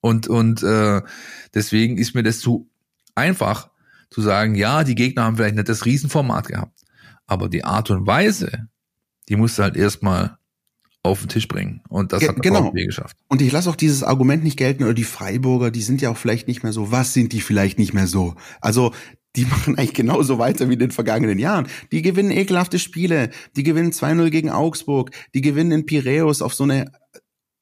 und und äh, deswegen ist mir das zu einfach zu sagen, ja, die Gegner haben vielleicht nicht das Riesenformat gehabt, aber die Art und Weise, die musst du halt erstmal auf den Tisch bringen. Und das Ge hat der genau. VfB geschafft. Und ich lasse auch dieses Argument nicht gelten, oder die Freiburger, die sind ja auch vielleicht nicht mehr so. Was sind die vielleicht nicht mehr so? Also, die machen eigentlich genauso weiter wie in den vergangenen Jahren. Die gewinnen ekelhafte Spiele. Die gewinnen 2-0 gegen Augsburg. Die gewinnen in Piräus auf so eine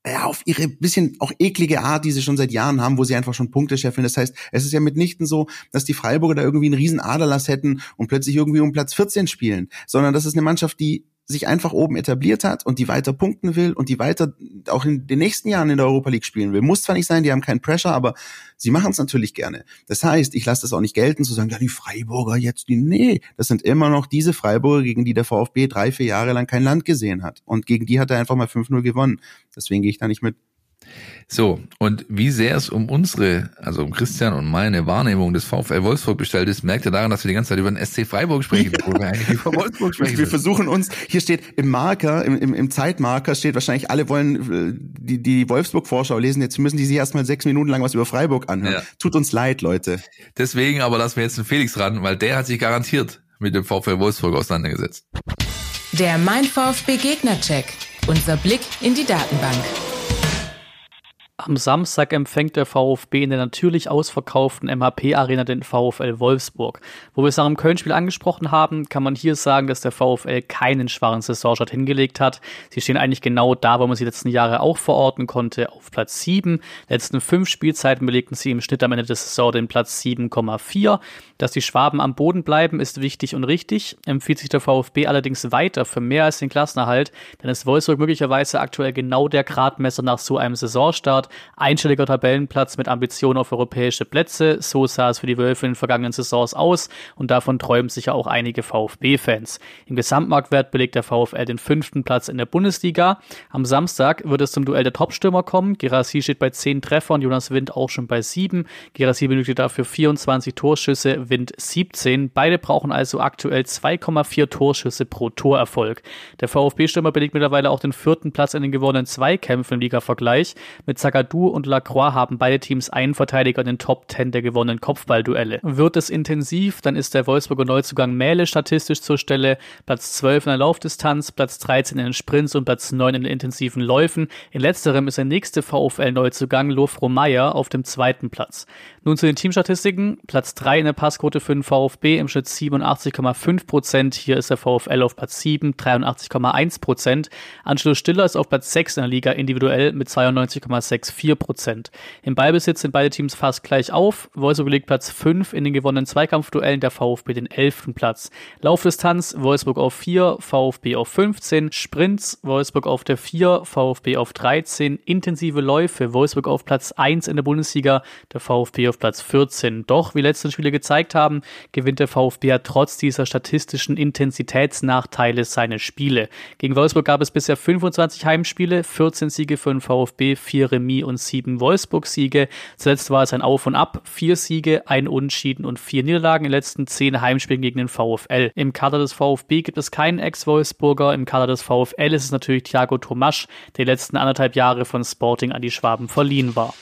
ja, auf ihre bisschen auch eklige Art, die sie schon seit Jahren haben, wo sie einfach schon Punkte scheffeln. Das heißt, es ist ja mitnichten so, dass die Freiburger da irgendwie einen riesen Aderlass hätten und plötzlich irgendwie um Platz 14 spielen, sondern das ist eine Mannschaft, die sich einfach oben etabliert hat und die weiter punkten will und die weiter auch in den nächsten Jahren in der Europa League spielen will. Muss zwar nicht sein, die haben keinen Pressure, aber sie machen es natürlich gerne. Das heißt, ich lasse das auch nicht gelten, zu sagen, ja, die Freiburger jetzt, die, nee, das sind immer noch diese Freiburger, gegen die der VfB drei, vier Jahre lang kein Land gesehen hat. Und gegen die hat er einfach mal 5-0 gewonnen. Deswegen gehe ich da nicht mit. So, und wie sehr es um unsere, also um Christian und meine Wahrnehmung des VfL Wolfsburg bestellt ist, merkt ihr daran, dass wir die ganze Zeit über den SC Freiburg sprechen, ja. wo wir eigentlich über Wolfsburg sprechen. Wir versuchen uns, hier steht im Marker, im, im, im Zeitmarker steht wahrscheinlich, alle wollen äh, die, die Wolfsburg-Vorschau lesen, jetzt müssen die sich erstmal sechs Minuten lang was über Freiburg anhören. Ja. Tut uns leid, Leute. Deswegen aber lassen wir jetzt den Felix ran, weil der hat sich garantiert mit dem VfL Wolfsburg auseinandergesetzt. Der Mein VfB Gegner-Check. Unser Blick in die Datenbank. Am Samstag empfängt der VfB in der natürlich ausverkauften MHP-Arena den VfL Wolfsburg. Wo wir es nach dem Köln-Spiel angesprochen haben, kann man hier sagen, dass der VfL keinen schwachen Saisonstart hingelegt hat. Sie stehen eigentlich genau da, wo man sie letzten Jahre auch verorten konnte, auf Platz 7. Letzten fünf Spielzeiten belegten sie im Schnitt am Ende der Saison den Platz 7,4. Dass die Schwaben am Boden bleiben, ist wichtig und richtig. Empfiehlt sich der VfB allerdings weiter für mehr als den Klassenerhalt, denn ist Wolfsburg möglicherweise aktuell genau der Gradmesser nach so einem Saisonstart einstelliger Tabellenplatz mit Ambitionen auf europäische Plätze. So sah es für die Wölfe in den vergangenen Saisons aus und davon träumen sicher auch einige VfB-Fans. Im Gesamtmarktwert belegt der VfL den fünften Platz in der Bundesliga. Am Samstag wird es zum Duell der Topstürmer kommen. Gerassi steht bei zehn Treffern, Jonas Wind auch schon bei sieben. Gerassi benötigt dafür 24 Torschüsse, Wind 17. Beide brauchen also aktuell 2,4 Torschüsse pro Torerfolg. Der VfB-Stürmer belegt mittlerweile auch den vierten Platz in den gewonnenen Zweikämpfen im Liga-Vergleich. Mit Zaga Kakadu und Lacroix haben beide Teams einen Verteidiger in den Top 10 der gewonnenen Kopfballduelle. Wird es intensiv, dann ist der Wolfsburger Neuzugang Mähle statistisch zur Stelle, Platz 12 in der Laufdistanz, Platz 13 in den Sprints und Platz 9 in den intensiven Läufen. In letzterem ist der nächste VfL-Neuzugang Lofro Meyer auf dem zweiten Platz. Nun zu den Teamstatistiken. Platz 3 in der Passquote für den VfB im Schnitt 87,5 Prozent. Hier ist der VfL auf Platz 7, 83,1 Prozent. Anschluss Stiller ist auf Platz 6 in der Liga individuell mit 92,6 4%. Im Ballbesitz sind beide Teams fast gleich auf. Wolfsburg belegt Platz 5 in den gewonnenen Zweikampfduellen, der VfB den 11. Platz. Laufdistanz Wolfsburg auf 4, VfB auf 15. Sprints Wolfsburg auf der 4, VfB auf 13. Intensive Läufe Wolfsburg auf Platz 1 in der Bundesliga, der VfB auf Platz 14. Doch, wie letzte Spiele gezeigt haben, gewinnt der VfB ja trotz dieser statistischen Intensitätsnachteile seine Spiele. Gegen Wolfsburg gab es bisher 25 Heimspiele, 14 Siege für den VfB, 4 Remis und 7 Wolfsburg-Siege. Zuletzt war es ein Auf und Ab, 4 Siege, ein Unschieden und 4 Niederlagen in den letzten 10 Heimspielen gegen den VfL. Im Kader des VfB gibt es keinen Ex-Wolfsburger, im Kader des VfL ist es natürlich Thiago Tomasch, der die letzten anderthalb Jahre von Sporting an die Schwaben verliehen war.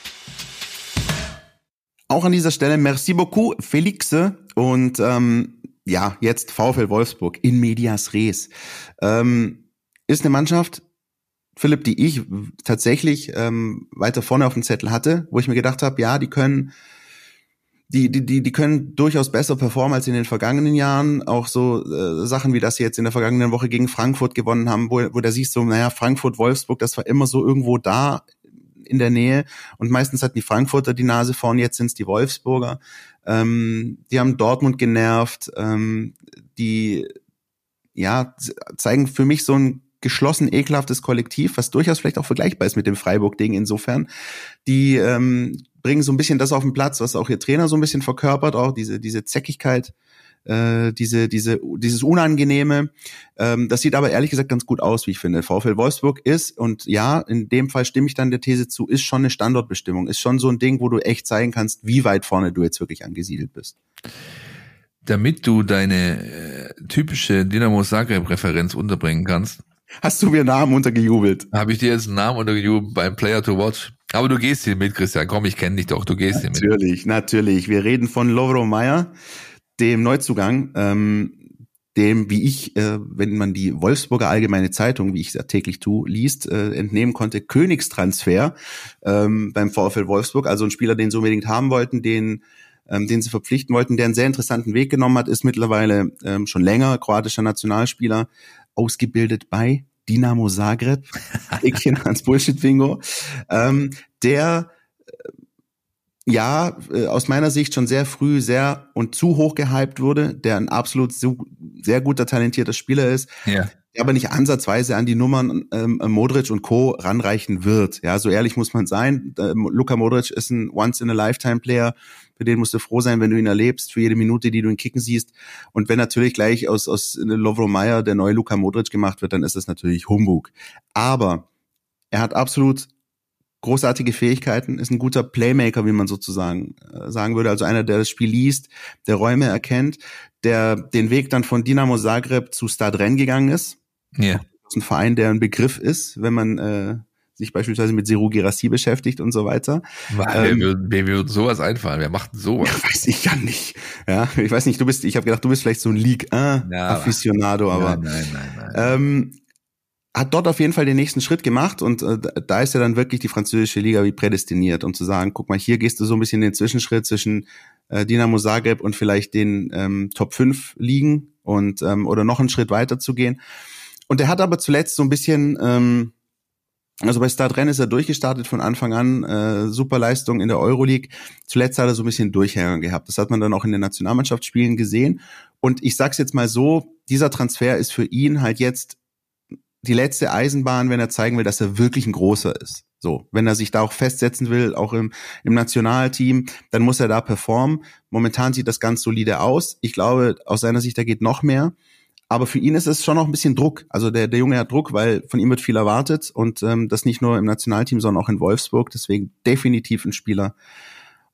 Auch an dieser Stelle merci beaucoup, Felixe. Und ähm, ja, jetzt VfL Wolfsburg in Medias Res. Ähm, ist eine Mannschaft, Philipp, die ich tatsächlich ähm, weiter vorne auf dem Zettel hatte, wo ich mir gedacht habe, ja, die können die, die, die, die können durchaus besser performen als in den vergangenen Jahren. Auch so äh, Sachen wie das sie jetzt in der vergangenen Woche gegen Frankfurt gewonnen haben, wo, wo da siehst du, naja, Frankfurt, Wolfsburg, das war immer so irgendwo da in der Nähe und meistens hatten die Frankfurter die Nase vorn, jetzt sind es die Wolfsburger. Ähm, die haben Dortmund genervt, ähm, die ja zeigen für mich so ein geschlossen ekelhaftes Kollektiv, was durchaus vielleicht auch vergleichbar ist mit dem Freiburg-Ding insofern. Die ähm, bringen so ein bisschen das auf den Platz, was auch ihr Trainer so ein bisschen verkörpert, auch diese, diese Zäckigkeit, äh, diese, diese, dieses Unangenehme. Ähm, das sieht aber ehrlich gesagt ganz gut aus, wie ich finde. VfL Wolfsburg ist, und ja, in dem Fall stimme ich dann der These zu, ist schon eine Standortbestimmung, ist schon so ein Ding, wo du echt zeigen kannst, wie weit vorne du jetzt wirklich angesiedelt bist. Damit du deine äh, typische Dynamo Zagreb-Referenz unterbringen kannst, Hast du mir Namen untergejubelt? Habe ich dir jetzt einen Namen untergejubelt beim Player to Watch? Aber du gehst hier mit, Christian. Komm, ich kenne dich doch. Du gehst hier mit. Natürlich, natürlich. Wir reden von Lovro Meyer dem Neuzugang, ähm, dem, wie ich, äh, wenn man die Wolfsburger Allgemeine Zeitung, wie ich es täglich tue, liest, äh, entnehmen konnte, Königstransfer ähm, beim VfL Wolfsburg. Also ein Spieler, den sie unbedingt haben wollten, den ähm, den sie verpflichten wollten, der einen sehr interessanten Weg genommen hat, ist mittlerweile ähm, schon länger kroatischer Nationalspieler, ausgebildet bei Dinamo Zagreb, Häkchen ans Bullshit-Bingo, ähm, der ja, äh, aus meiner Sicht schon sehr früh sehr und zu hoch gehypt wurde, der ein absolut so, sehr guter, talentierter Spieler ist, ja. der aber nicht ansatzweise an die Nummern ähm, Modric und Co. ranreichen wird. Ja, so ehrlich muss man sein. Ähm, Luka Modric ist ein Once-in-a-Lifetime-Player, für den musst du froh sein, wenn du ihn erlebst, für jede Minute, die du ihn kicken siehst. Und wenn natürlich gleich aus, aus Lovro Meyer der neue Luka Modric gemacht wird, dann ist das natürlich Humbug. Aber er hat absolut großartige Fähigkeiten, ist ein guter Playmaker, wie man sozusagen äh, sagen würde. Also einer, der das Spiel liest, der Räume erkennt, der den Weg dann von Dinamo Zagreb zu Stade Rennes gegangen ist. Ja. Das ist ein Verein, der ein Begriff ist, wenn man äh, sich beispielsweise mit Seru Girassi beschäftigt und so weiter. Wer, ähm, würde sowas einfallen? Wer macht sowas? Ja, weiß ich ja nicht. Ja, ich weiß nicht, du bist, ich habe gedacht, du bist vielleicht so ein League 1 ja, Aficionado, aber nein, nein, nein, nein. Ähm, hat dort auf jeden Fall den nächsten Schritt gemacht und äh, da ist ja dann wirklich die französische Liga wie prädestiniert, um zu sagen, guck mal, hier gehst du so ein bisschen den Zwischenschritt zwischen äh, Dinamo Zagreb und vielleicht den ähm, Top 5 Ligen und ähm, oder noch einen Schritt weiter zu gehen. Und er hat aber zuletzt so ein bisschen ähm, also bei Start Rennes ist er durchgestartet von Anfang an, äh, super Leistung in der Euroleague. Zuletzt hat er so ein bisschen Durchhängen gehabt. Das hat man dann auch in den Nationalmannschaftsspielen gesehen. Und ich sag's jetzt mal so, dieser Transfer ist für ihn halt jetzt die letzte Eisenbahn, wenn er zeigen will, dass er wirklich ein großer ist. So, wenn er sich da auch festsetzen will, auch im, im Nationalteam, dann muss er da performen. Momentan sieht das ganz solide aus. Ich glaube, aus seiner Sicht, da geht noch mehr. Aber für ihn ist es schon noch ein bisschen Druck. Also der, der Junge hat Druck, weil von ihm wird viel erwartet und ähm, das nicht nur im Nationalteam, sondern auch in Wolfsburg. Deswegen definitiv ein Spieler,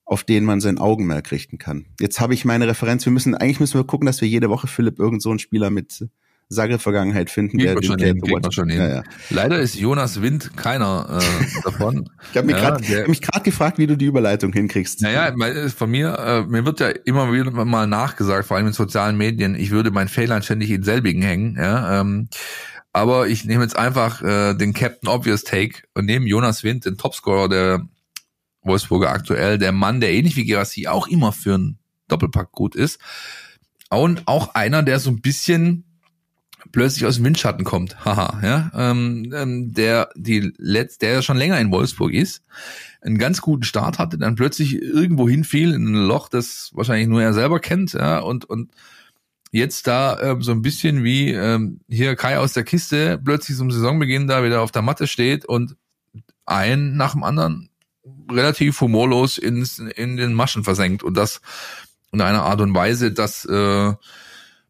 auf den man sein Augenmerk richten kann. Jetzt habe ich meine Referenz. Wir müssen eigentlich müssen wir gucken, dass wir jede Woche Philipp irgend so einen Spieler mit Zagreb-Vergangenheit finden. der, schon hin, schon hin. Ja, ja. Leider ist Jonas Wind keiner äh, davon. ich habe mich ja, gerade hab gefragt, wie du die Überleitung hinkriegst. Naja, von mir, äh, mir wird ja immer wieder mal nachgesagt, vor allem in sozialen Medien, ich würde mein Fehler ständig in selbigen hängen. Ja, ähm, aber ich nehme jetzt einfach äh, den Captain Obvious Take und nehme Jonas Wind, den Topscorer der Wolfsburger aktuell, der Mann, der ähnlich wie Gerassi auch immer für einen Doppelpack gut ist. Und auch einer, der so ein bisschen plötzlich aus dem Windschatten kommt, haha, ja, ähm, ähm, der die letzt, der ja schon länger in Wolfsburg ist, einen ganz guten Start hatte, dann plötzlich irgendwo hinfiel in ein Loch, das wahrscheinlich nur er selber kennt, ja, und und jetzt da ähm, so ein bisschen wie ähm, hier Kai aus der Kiste plötzlich zum Saisonbeginn da wieder auf der Matte steht und ein nach dem anderen relativ humorlos ins, in den Maschen versenkt. Und das in einer Art und Weise, dass äh,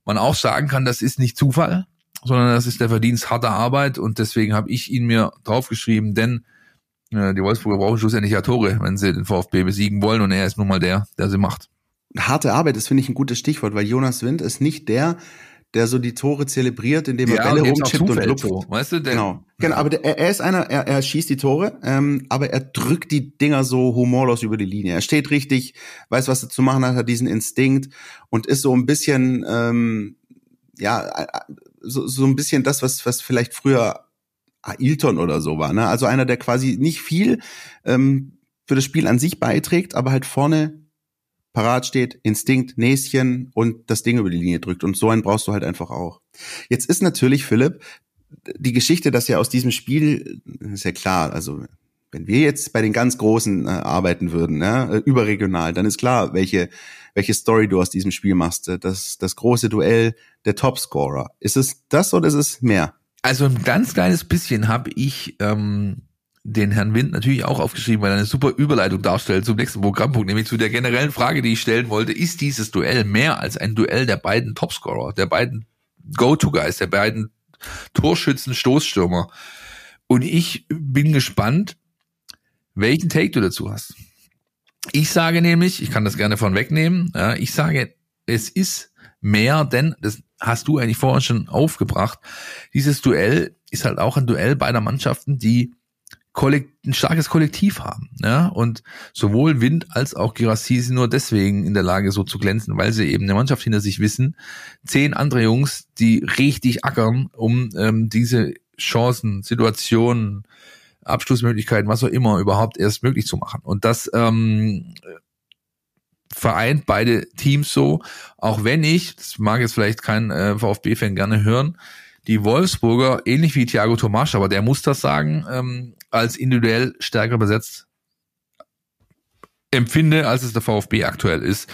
man auch sagen kann, das ist nicht Zufall, sondern das ist der Verdienst harter Arbeit und deswegen habe ich ihn mir draufgeschrieben, denn äh, die Wolfsburger brauchen schlussendlich ja Tore, wenn sie den VfB besiegen wollen und er ist nun mal der, der sie macht. Harte Arbeit, das finde ich ein gutes Stichwort, weil Jonas Wind ist nicht der, der so die Tore zelebriert, indem er ja, Bälle rumchippt und lupft. Weißt du, genau. Genau, aber der, er ist einer, er, er schießt die Tore, ähm, aber er drückt die Dinger so humorlos über die Linie. Er steht richtig, weiß, was er zu machen hat, hat diesen Instinkt und ist so ein bisschen, ähm, ja, so, so ein bisschen das, was, was vielleicht früher Ailton oder so war. Ne? Also einer, der quasi nicht viel ähm, für das Spiel an sich beiträgt, aber halt vorne parat steht, Instinkt, Näschen und das Ding über die Linie drückt. Und so einen brauchst du halt einfach auch. Jetzt ist natürlich, Philipp, die Geschichte, dass ja aus diesem Spiel, ist ja klar, also wenn wir jetzt bei den ganz Großen äh, arbeiten würden, ne, überregional, dann ist klar, welche, welche Story du aus diesem Spiel machst. Das, das große Duell der Topscorer. Ist es das oder ist es mehr? Also ein ganz kleines bisschen habe ich ähm, den Herrn Wind natürlich auch aufgeschrieben, weil er eine super Überleitung darstellt zum nächsten Programmpunkt, nämlich zu der generellen Frage, die ich stellen wollte, ist dieses Duell mehr als ein Duell der beiden Topscorer, der beiden Go-To-Guys, der beiden Torschützen, Stoßstürmer? Und ich bin gespannt, welchen Take du dazu hast. Ich sage nämlich, ich kann das gerne von wegnehmen, ja, ich sage, es ist mehr, denn das hast du eigentlich vorhin schon aufgebracht. Dieses Duell ist halt auch ein Duell beider Mannschaften, die ein starkes Kollektiv haben. Ja? Und sowohl Wind als auch Girassi sind nur deswegen in der Lage, so zu glänzen, weil sie eben eine Mannschaft hinter sich wissen. Zehn andere Jungs, die richtig ackern, um ähm, diese Chancen, Situationen, Abschlussmöglichkeiten, was auch immer, überhaupt erst möglich zu machen. Und das ähm, vereint beide Teams so, auch wenn ich, das mag jetzt vielleicht kein äh, VfB-Fan gerne hören, die Wolfsburger, ähnlich wie Thiago Tomasch, aber der muss das sagen, ähm, als individuell stärker besetzt empfinde, als es der VfB aktuell ist.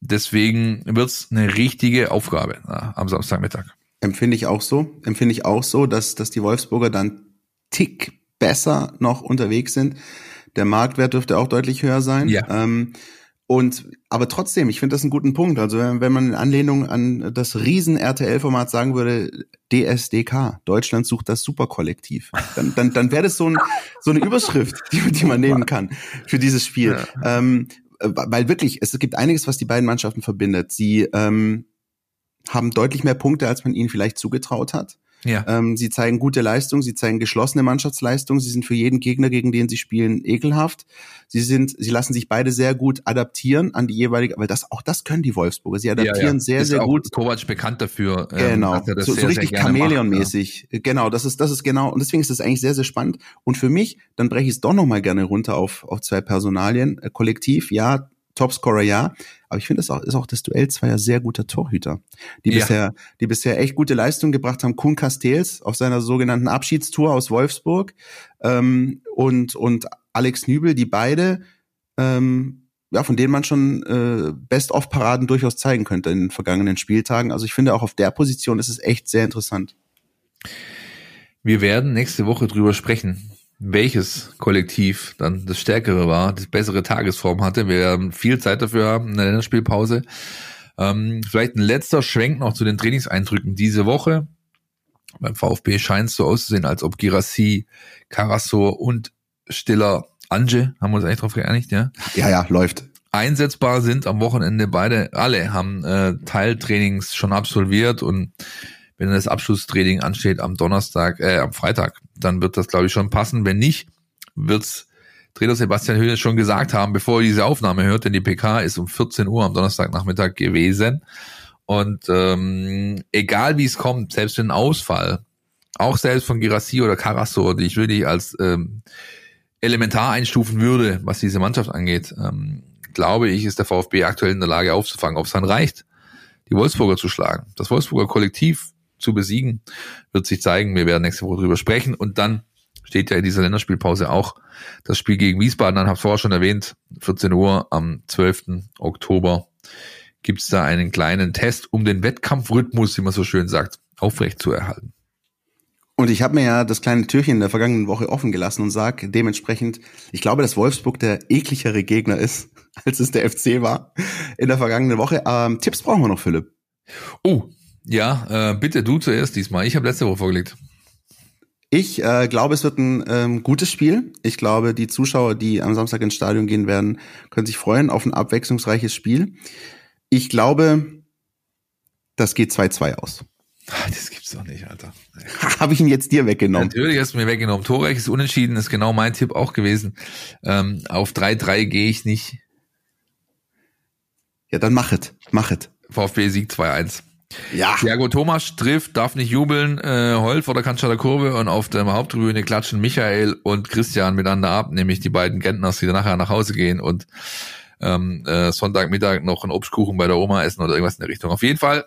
Deswegen wird's eine richtige Aufgabe na, am Samstagmittag. Empfinde ich auch so. Empfinde ich auch so, dass, dass die Wolfsburger dann tick besser noch unterwegs sind. Der Marktwert dürfte auch deutlich höher sein. Ja. Ähm, und aber trotzdem, ich finde das einen guten Punkt. Also wenn, wenn man in Anlehnung an das riesen RTL-Format sagen würde, DSDK, Deutschland sucht das Superkollektiv, dann, dann, dann wäre das so, ein, so eine Überschrift, die, die man nehmen kann für dieses Spiel. Ja. Ähm, weil wirklich, es gibt einiges, was die beiden Mannschaften verbindet. Sie ähm, haben deutlich mehr Punkte, als man ihnen vielleicht zugetraut hat. Ja. Ähm, sie zeigen gute Leistung, sie zeigen geschlossene Mannschaftsleistung, sie sind für jeden Gegner, gegen den sie spielen, ekelhaft. Sie sind, sie lassen sich beide sehr gut adaptieren an die jeweilige, weil das, auch das können die Wolfsburger. Sie adaptieren ja, ja. sehr, ist sehr gut. Kovac bekannt dafür. Ähm, genau. So, sehr, so richtig Chamäleon-mäßig. Ja. Genau. Das ist, das ist genau. Und deswegen ist das eigentlich sehr, sehr spannend. Und für mich, dann breche ich es doch nochmal gerne runter auf, auf zwei Personalien. Äh, Kollektiv, ja, Topscorer ja, aber ich finde, es auch, ist auch das Duell zweier sehr guter Torhüter, die ja. bisher, die bisher echt gute Leistungen gebracht haben. Kuhn Castells auf seiner sogenannten Abschiedstour aus Wolfsburg ähm, und und Alex Nübel, die beide ähm, ja, von denen man schon äh, Best-of-Paraden durchaus zeigen könnte in den vergangenen Spieltagen. Also ich finde auch auf der Position ist es echt sehr interessant. Wir werden nächste Woche drüber sprechen, welches Kollektiv dann das Stärkere war, das bessere Tagesform hatte. Wir werden viel Zeit dafür haben in der Länderspielpause. Ähm, vielleicht ein letzter Schwenk noch zu den Trainingseindrücken diese Woche. Beim VfB scheint es so auszusehen, als ob Girassi, Carasso und Stiller Anje, haben wir uns eigentlich drauf geeinigt, ja? Ja, ja, läuft. Einsetzbar sind am Wochenende beide, alle haben äh, Teiltrainings schon absolviert und wenn das Abschlusstraining ansteht am Donnerstag, äh, am Freitag, dann wird das, glaube ich, schon passen. Wenn nicht, wird's Trainer Sebastian Höhne schon gesagt haben, bevor er diese Aufnahme hört, denn die PK ist um 14 Uhr am Donnerstagnachmittag gewesen. Und ähm, egal wie es kommt, selbst wenn Ausfall, auch selbst von Girassi oder Carasso, die ich wirklich als ähm, elementar einstufen würde, was diese Mannschaft angeht, ähm, glaube ich, ist der VfB aktuell in der Lage aufzufangen. Ob es dann reicht, die Wolfsburger zu schlagen. Das Wolfsburger Kollektiv zu besiegen, wird sich zeigen. Wir werden nächste Woche drüber sprechen. Und dann steht ja in dieser Länderspielpause auch das Spiel gegen Wiesbaden Dann habe vorher schon erwähnt, 14 Uhr am 12. Oktober gibt's da einen kleinen Test, um den Wettkampfrhythmus, wie man so schön sagt, aufrecht zu erhalten. Und ich habe mir ja das kleine Türchen in der vergangenen Woche offen gelassen und sage dementsprechend, ich glaube, dass Wolfsburg der ekligere Gegner ist, als es der FC war in der vergangenen Woche. Ähm, Tipps brauchen wir noch, Philipp. Oh, ja, äh, bitte du zuerst diesmal. Ich habe letzte Woche vorgelegt. Ich äh, glaube, es wird ein ähm, gutes Spiel. Ich glaube, die Zuschauer, die am Samstag ins Stadion gehen werden, können sich freuen auf ein abwechslungsreiches Spiel. Ich glaube, das geht 2-2 aus. Ach, das gibt's doch nicht, Alter. Habe ich ihn jetzt dir weggenommen? Natürlich hast du mir weggenommen. Torreich ist unentschieden, ist genau mein Tipp auch gewesen. Ähm, auf 3-3 gehe ich nicht. Ja, dann machet, machet. VfB Sieg 2-1. Ja. Thiago Thomas trifft, darf nicht jubeln, äh, heult vor der Kanzler Kurve und auf der Haupttribüne klatschen Michael und Christian miteinander ab, nämlich die beiden Gentners, die dann nachher nach Hause gehen und ähm, äh, Sonntagmittag noch einen Obstkuchen bei der Oma essen oder irgendwas in der Richtung. Auf jeden Fall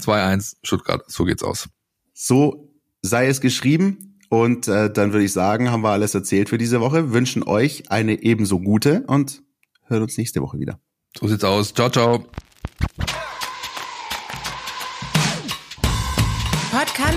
2-1 Stuttgart, so geht's aus. So sei es geschrieben und äh, dann würde ich sagen, haben wir alles erzählt für diese Woche, wünschen euch eine ebenso gute und hören uns nächste Woche wieder. So sieht's aus. Ciao, ciao.